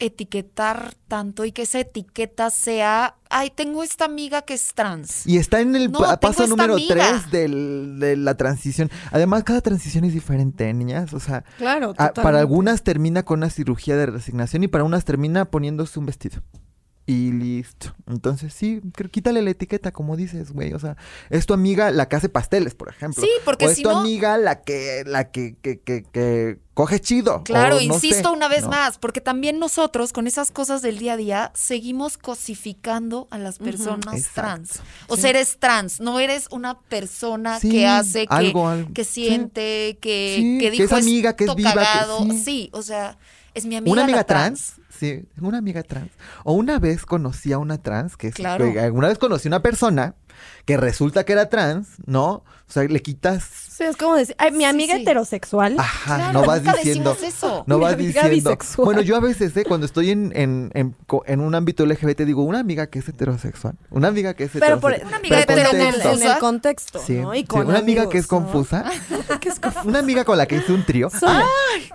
etiquetar tanto y que esa etiqueta sea, ay, tengo esta amiga que es trans. Y está en el No, pa- tengo paso número amiga. 3 de la transición. Además, cada transición es diferente, niñas. O sea, Claro, a- para algunas termina con una cirugía de resignación y para unas termina poniéndose un vestido. Y listo. Entonces, sí, creo- quítale la etiqueta, como dices, güey. O sea, es tu amiga la que hace pasteles, por ejemplo. Sí, porque o es si tu no- amiga la que, la que, que, que, que coge chido. Claro, o no insisto sé, una vez ¿no? más, porque también nosotros con esas cosas del día a día seguimos cosificando a las personas trans. O sea, eres trans, no eres una persona Sí, que hace, que, algo, algo. que Sí. siente, que, Sí, que que dijo es amiga, que es viva, que- cagado. sí. sí, o sea, es mi amiga Una amiga la trans. Sí, una amiga trans. O una vez conocí a una trans, que es, Claro. que alguna vez conocí a una persona que resulta que era trans, ¿no? O sea, le quitas Sí, es como decir, ay, mi Sí, amiga sí. heterosexual. Ajá, Claro, no vas nunca diciendo. decimos eso. No Mi vas amiga diciendo. bisexual. Bueno, yo a veces, ¿eh? cuando estoy en, en, en, un ámbito LGBT, digo, una amiga que es heterosexual. Una amiga que es Pero por, heterosexual. Una amiga Pero depende en el, contexto. en el contexto, Sí, ¿no? Y sí, con una amiga que es confusa. Una amiga con la que hice un trío. Son-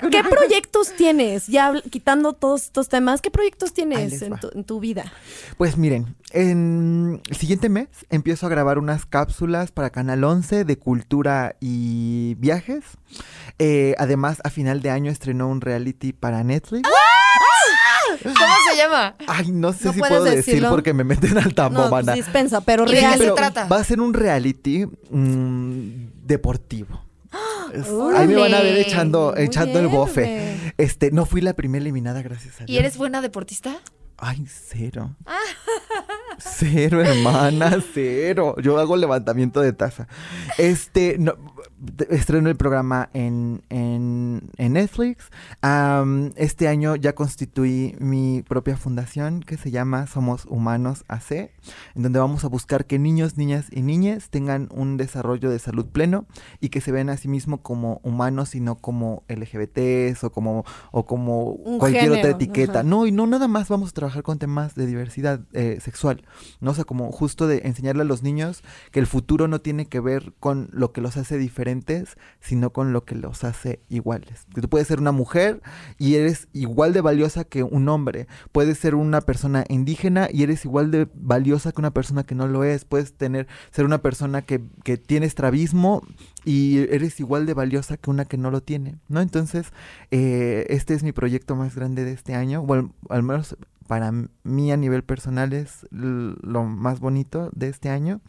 ¿Qué proyectos tienes? Ya quitando todos estos temas, ¿qué proyectos tienes tu, en tu vida? Pues miren, en el siguiente mes empiezo a grabar unas cápsulas para Canal 11 de cultura y viajes. Eh, además, a final de año estrenó un reality para Netflix. ¿Cómo se llama? Ay, no sé ¿No si puedo decir decirlo? porque me meten al tambo, No, pues dispensa, pero ¿Y de qué real. se trata? va a ser un reality mm, deportivo. Órale. ahí me van a ver echando, echando el bofe. bebé. Este, no fui la primera eliminada, gracias a Dios. ¿Y eres buena deportista? Ay, cero. Cero, hermana, cero. Yo hago levantamiento de taza. Este, no, estreno el programa en, en, en Netflix. Este año ya constituí mi propia fundación que se llama Somos Humanos AC, en donde vamos a buscar que niños, niñas y niñas tengan un desarrollo de salud pleno y que se vean a sí mismos como humanos y no como LGBTs o como, o como Un cualquier otra etiqueta. ajá. No, y no nada más vamos a trabajar con temas de diversidad eh, sexual, ¿no? O sea, como justo de enseñarle a los niños que el futuro no tiene que ver con lo que los hace diferentes, sino con lo que los hace iguales. Tú puedes ser una mujer y eres igual de valiosa que un hombre. Puedes ser una persona indígena y eres igual de valiosa que una persona que no lo es. Puedes tener, ser una persona que, que tiene estrabismo y eres igual de valiosa que una que no lo tiene, ¿no? Entonces, eh, este es mi proyecto más grande de este año, bueno, al menos para mí a nivel personal es lo más bonito de este año.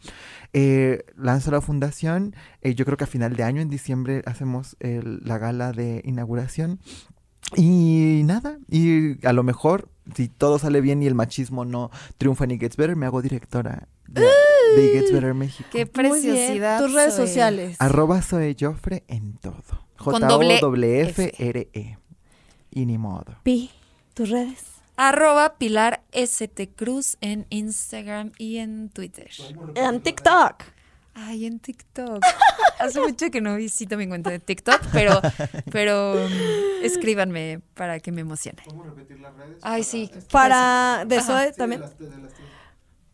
Eh, lanzo la fundación, eh, yo creo que a final de año, en diciembre, hacemos el- la gala de inauguración. Y nada, y a lo mejor, si todo sale bien y el machismo no triunfa en It Gets Better, me hago directora de, de It Gets Better México. Qué preciosidad. Tus redes sociales. Arroba Zoe Joffre en todo. J-O-W-F-R-E. E. Y ni modo. Pi, tus redes. Arroba Pilar ST Cruz en Instagram y en Twitter. En TikTok. Ay, en TikTok. Hace mucho que no visito mi cuenta de TikTok, pero, pero mm, escríbanme para que me emocione. Ay, sí. Para de Zoe también.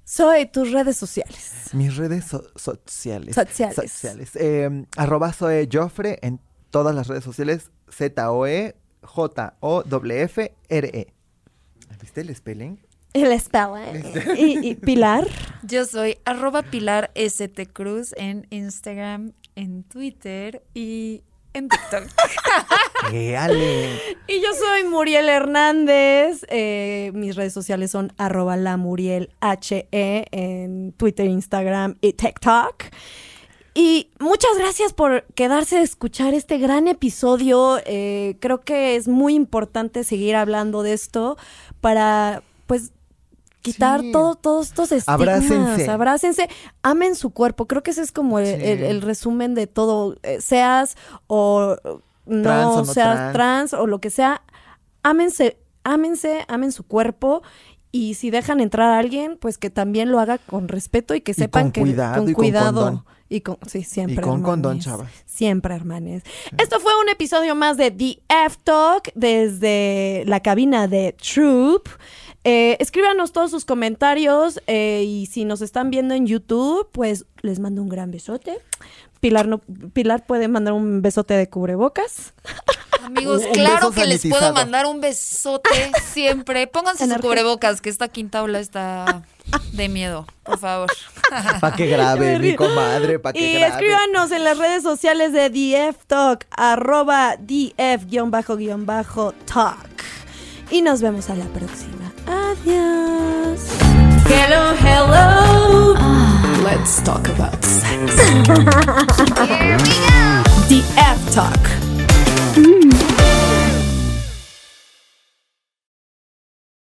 Zoe, tus redes sociales. Mis redes so- sociales. Sociales. Sociales. Eh, arroba Zoe Joffre en todas las redes sociales. Z-O-E J-O-W-F-R-E. ¿Viste el spelling? El spelling. Y, y Pilar. Yo soy arroba Pilar ST Cruz en Instagram, en Twitter y en TikTok. ¡Qué ale! Y yo soy Muriel Hernández. Eh, mis redes sociales son arroba la Muriel HE en Twitter, Instagram y TikTok. Y muchas gracias por quedarse a escuchar este gran episodio. Eh, creo que es muy importante seguir hablando de esto para, pues, quitar Sí. todo, todos estos estigmas. Abrácense. Abrácense. Amen su cuerpo. Creo que ese es como el, Sí. el- el resumen de todo. Eh, seas o no, Trans o no seas trans. trans o lo que sea. Ámense, ámense, amen su cuerpo. Y si dejan entrar a alguien, pues que también lo haga con respeto y que sepan con que cuidado con y con cuidado. Y con, sí, siempre. Y con condón, chavas. Siempre, hermanes. Esto fue un episodio más de The F Talk desde la cabina de Troop. Eh, escríbanos todos sus comentarios eh, y si nos están viendo en YouTube, pues les mando un gran besote. Pilar, no, Pilar puede mandar un besote de cubrebocas. Amigos, Un- claro que les puedo mandar un besote siempre. Pónganse su cubrebocas, que esta quinta ola está de miedo, por favor. Pa' que grabe, mi comadre, pa' que Y grabe. escríbanos en las redes sociales de DF Talk, arroba DF-talk. Y nos vemos a la próxima. Adiós. Hello, hello. Let's talk about sex. DF Talk.